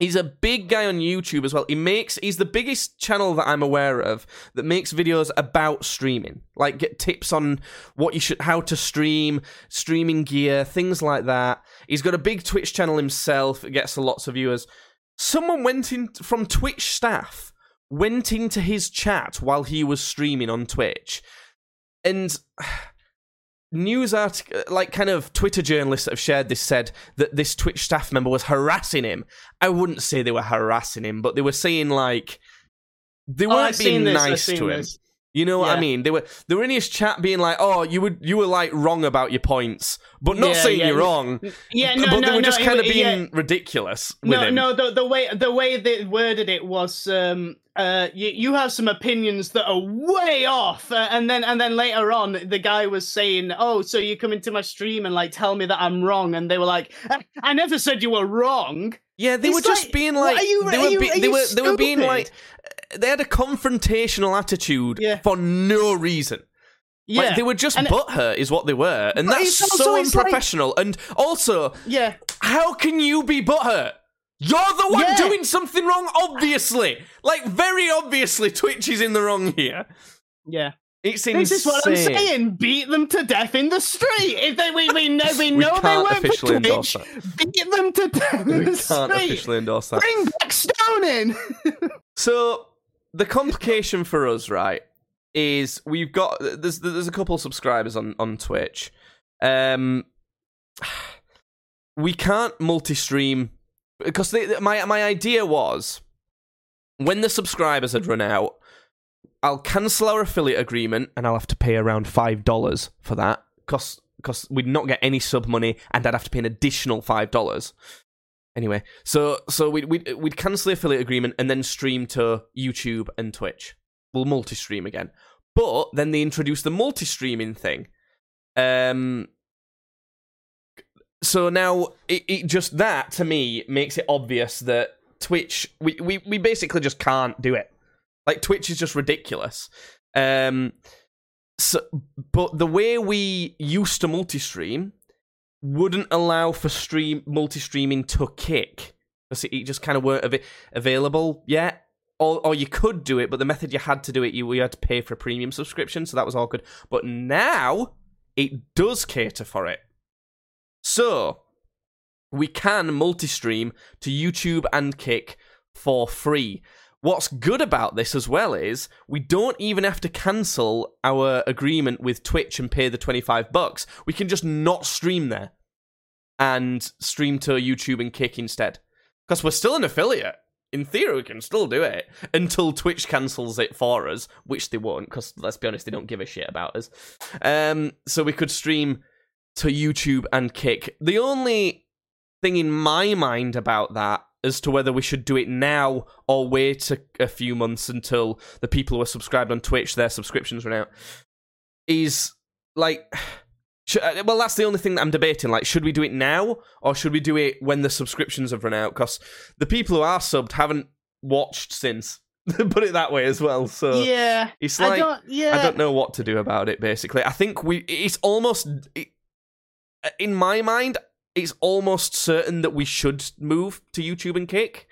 He's a big guy on YouTube as well. He makes he's the biggest channel that I'm aware of that makes videos about streaming. Like get tips on what you should how to stream, streaming gear, things like that. He's got a big Twitch channel himself, it gets lots of viewers. Someone went in from Twitch staff went into his chat while he was streaming on Twitch. And news article, uh, like kind of Twitter journalists that have shared this said that this Twitch staff member was harassing him. I wouldn't say they were harassing him, but they were saying like they Oh, weren't I've being nice to him. this. You know what I mean? They were they were in his chat being like, "Oh, you would you were like wrong about your points, but not Yeah, saying yeah. you're wrong." Yeah, no, but no, but they were no, just kind of yeah. being ridiculous with No, him. no. The the way the way they worded it was, um, uh, you, you have some opinions that are way off, uh, and then and then later on, the guy was saying, "Oh, so you come into my stream and like tell me that I'm wrong," and they were like, "I, I never said you were wrong." Yeah, they It's were just being like you- they were you- be- they were they were being like they had a confrontational attitude Yeah. for no reason. Yeah, Like they were just And- butthurt is what they were, and that's so it's like- unprofessional. And also, yeah. how can you be butthurt? You're the one Yeah. doing something wrong, obviously. Like very obviously, Twitch is in the wrong here. Yeah, It's insane. this is what I'm saying. Beat them to death in the street. If they we we know we, We know they officially for Twitch. Beat them to death in We the can't street. officially endorse that. Bring back stoning. So the complication for us, right, is we've got there's there's a couple subscribers on on Twitch. Um, we can't multi-stream because they, my my idea was when the subscribers had run out, I'll cancel our affiliate agreement and I'll have to pay around five dollars for that because because we'd not get any sub money and I'd have to pay an additional five dollars. Anyway, so so we'd, we'd we'd cancel the affiliate agreement and then stream to YouTube and Twitch. We'll multi-stream again, but then they introduced the multi-streaming thing. Um. So now it, it just that to me makes it obvious that Twitch we, we we basically just can't do it. Like Twitch is just ridiculous. Um. So, but the way we used to multi-stream wouldn't allow for stream multi-streaming to kick because it, just kind of weren't av- available yet. Or, or you could do it, but the method you had to do it, you, you had to pay for a premium subscription, so that was good. But now it does cater for it. So we can multi-stream to YouTube and Kick for free. What's good about this as well is we don't even have to cancel our agreement with Twitch and pay the 25 bucks. We can just not stream there and stream to YouTube and Kick instead. Because we're still an affiliate. In theory, we can still do it until Twitch cancels it for us, which they won't, because let's be honest, they don't give a shit about us. Um, so we could stream to YouTube and Kick. The only thing in my mind about that as to whether we should do it now or wait a, a few months until the people who are subscribed on Twitch their subscriptions run out is like sh- uh, well that's the only thing that I'm debating like should we do it now or should we do it when the subscriptions have run out cuz the people who are subbed haven't watched since put it that way as well so yeah, it's I like don't. Yeah, I don't know what to do about it. Basically, I think we. It's almost it, in my mind. It's almost certain that we should move to YouTube and Kick,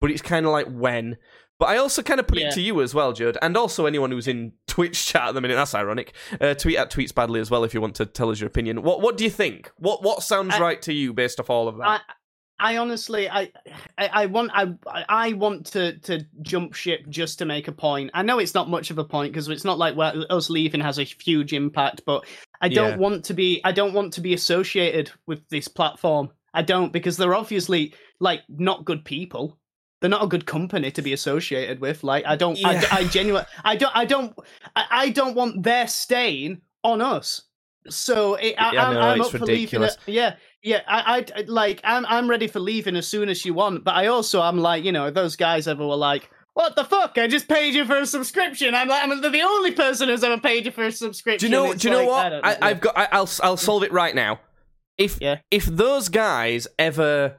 but it's kind of like when. But I also kind of put Yeah. it to you as well, Judd, and also anyone who's in Twitch chat at the minute. That's ironic. Uh, tweet at tweets badly as well if you want to tell us your opinion. What What do you think? What What sounds I- right to you based off all of that? I, I honestly, I, I, I want, I, I want to to jump ship just to make a point. I know it's not much of a point because it's not like us leaving has a huge impact, but I don't Yeah. want to be, I don't want to be associated with this platform. I don't because they're obviously like not good people. They're not a good company to be associated with. Like I don't, Yeah. I, I genuinely, I don't, I don't, I, I don't want their stain on us. So it, I, Yeah, I'm, no, I'm it's up for ridiculous. leaving. It. Yeah, yeah. I, I like, I'm, I'm ready for leaving as soon as you want. But I also, I'm like, you know, if those guys ever were like, "What the fuck? I just paid you for a subscription." I'm like, I'm the only person who's ever paid you for a subscription. do you know? It's Do you know what? I don't I, know. I've got. I, I'll I'll solve it right now. If Yeah. if those guys ever.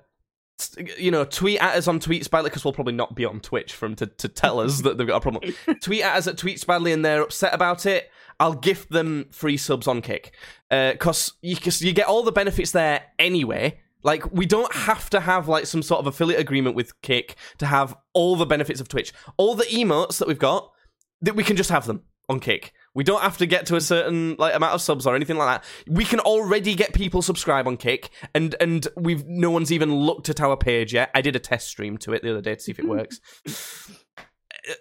You know, tweet at us on Tweets Badly because we'll probably not be on Twitch for them to, to tell us that they've got a problem. tweet at us at Tweets Badly and they're upset about it. I'll gift them free subs on Kick uh, because you 'cause you get all the benefits there anyway. Like we don't have to have like some sort of affiliate agreement with Kick to have all the benefits of Twitch. All the emotes that we've got, that we can just have them on Kick. We don't have to get to a certain like amount of subs or anything like that. We can already get people subscribe on Kick, and and we've no one's even looked at our page yet. I did a test stream to it the other day to see if it works.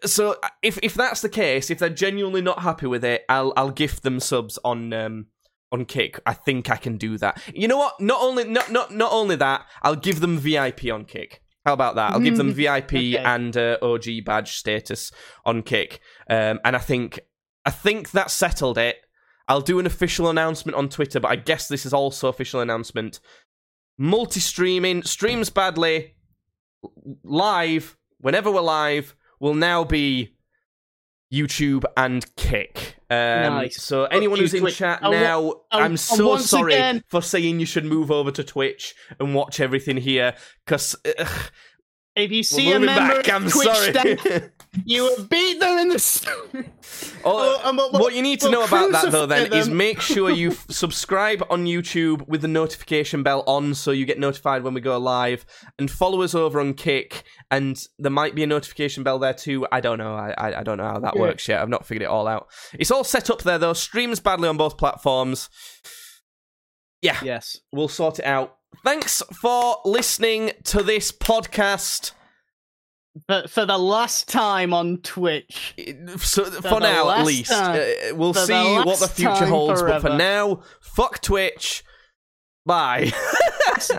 so if if that's the case, if they're genuinely not happy with it, I'll I'll gift them subs on um on Kick. I think I can do that. You know what? Not only not not not only that, I'll give them VIP on Kick. How about that? I'll give them VIP Okay. and uh, OG badge status on Kick. Um, and I think I think that settled it. I'll do an official announcement on Twitter, but I guess this is also official announcement. Multi-streaming streams badly live whenever we're live will now be YouTube and Kick. Um, Nice. So anyone who's in Twitch. chat now, and- I'm so sorry again- for saying you should move over to Twitch and watch everything here because if you see a member back. I'm Twitch sorry. staff, you have beat them in the. st- Oh, and um, we'll- what you need to know about that though then is make sure you f- subscribe on YouTube with the notification bell on so you get notified when we go live and follow us over on Kick and there might be a notification bell there too. I don't know. I I, I don't know how that Yeah. works yet. I've not figured it all out. It's all set up there though. Streams badly on both platforms. Yeah, Yes. we'll sort it out. Thanks for listening to this podcast. But for the last time on Twitch. So, for, the now, at least, time. uh, we'll For the see what the future holds. But for now, fuck Twitch. Bye.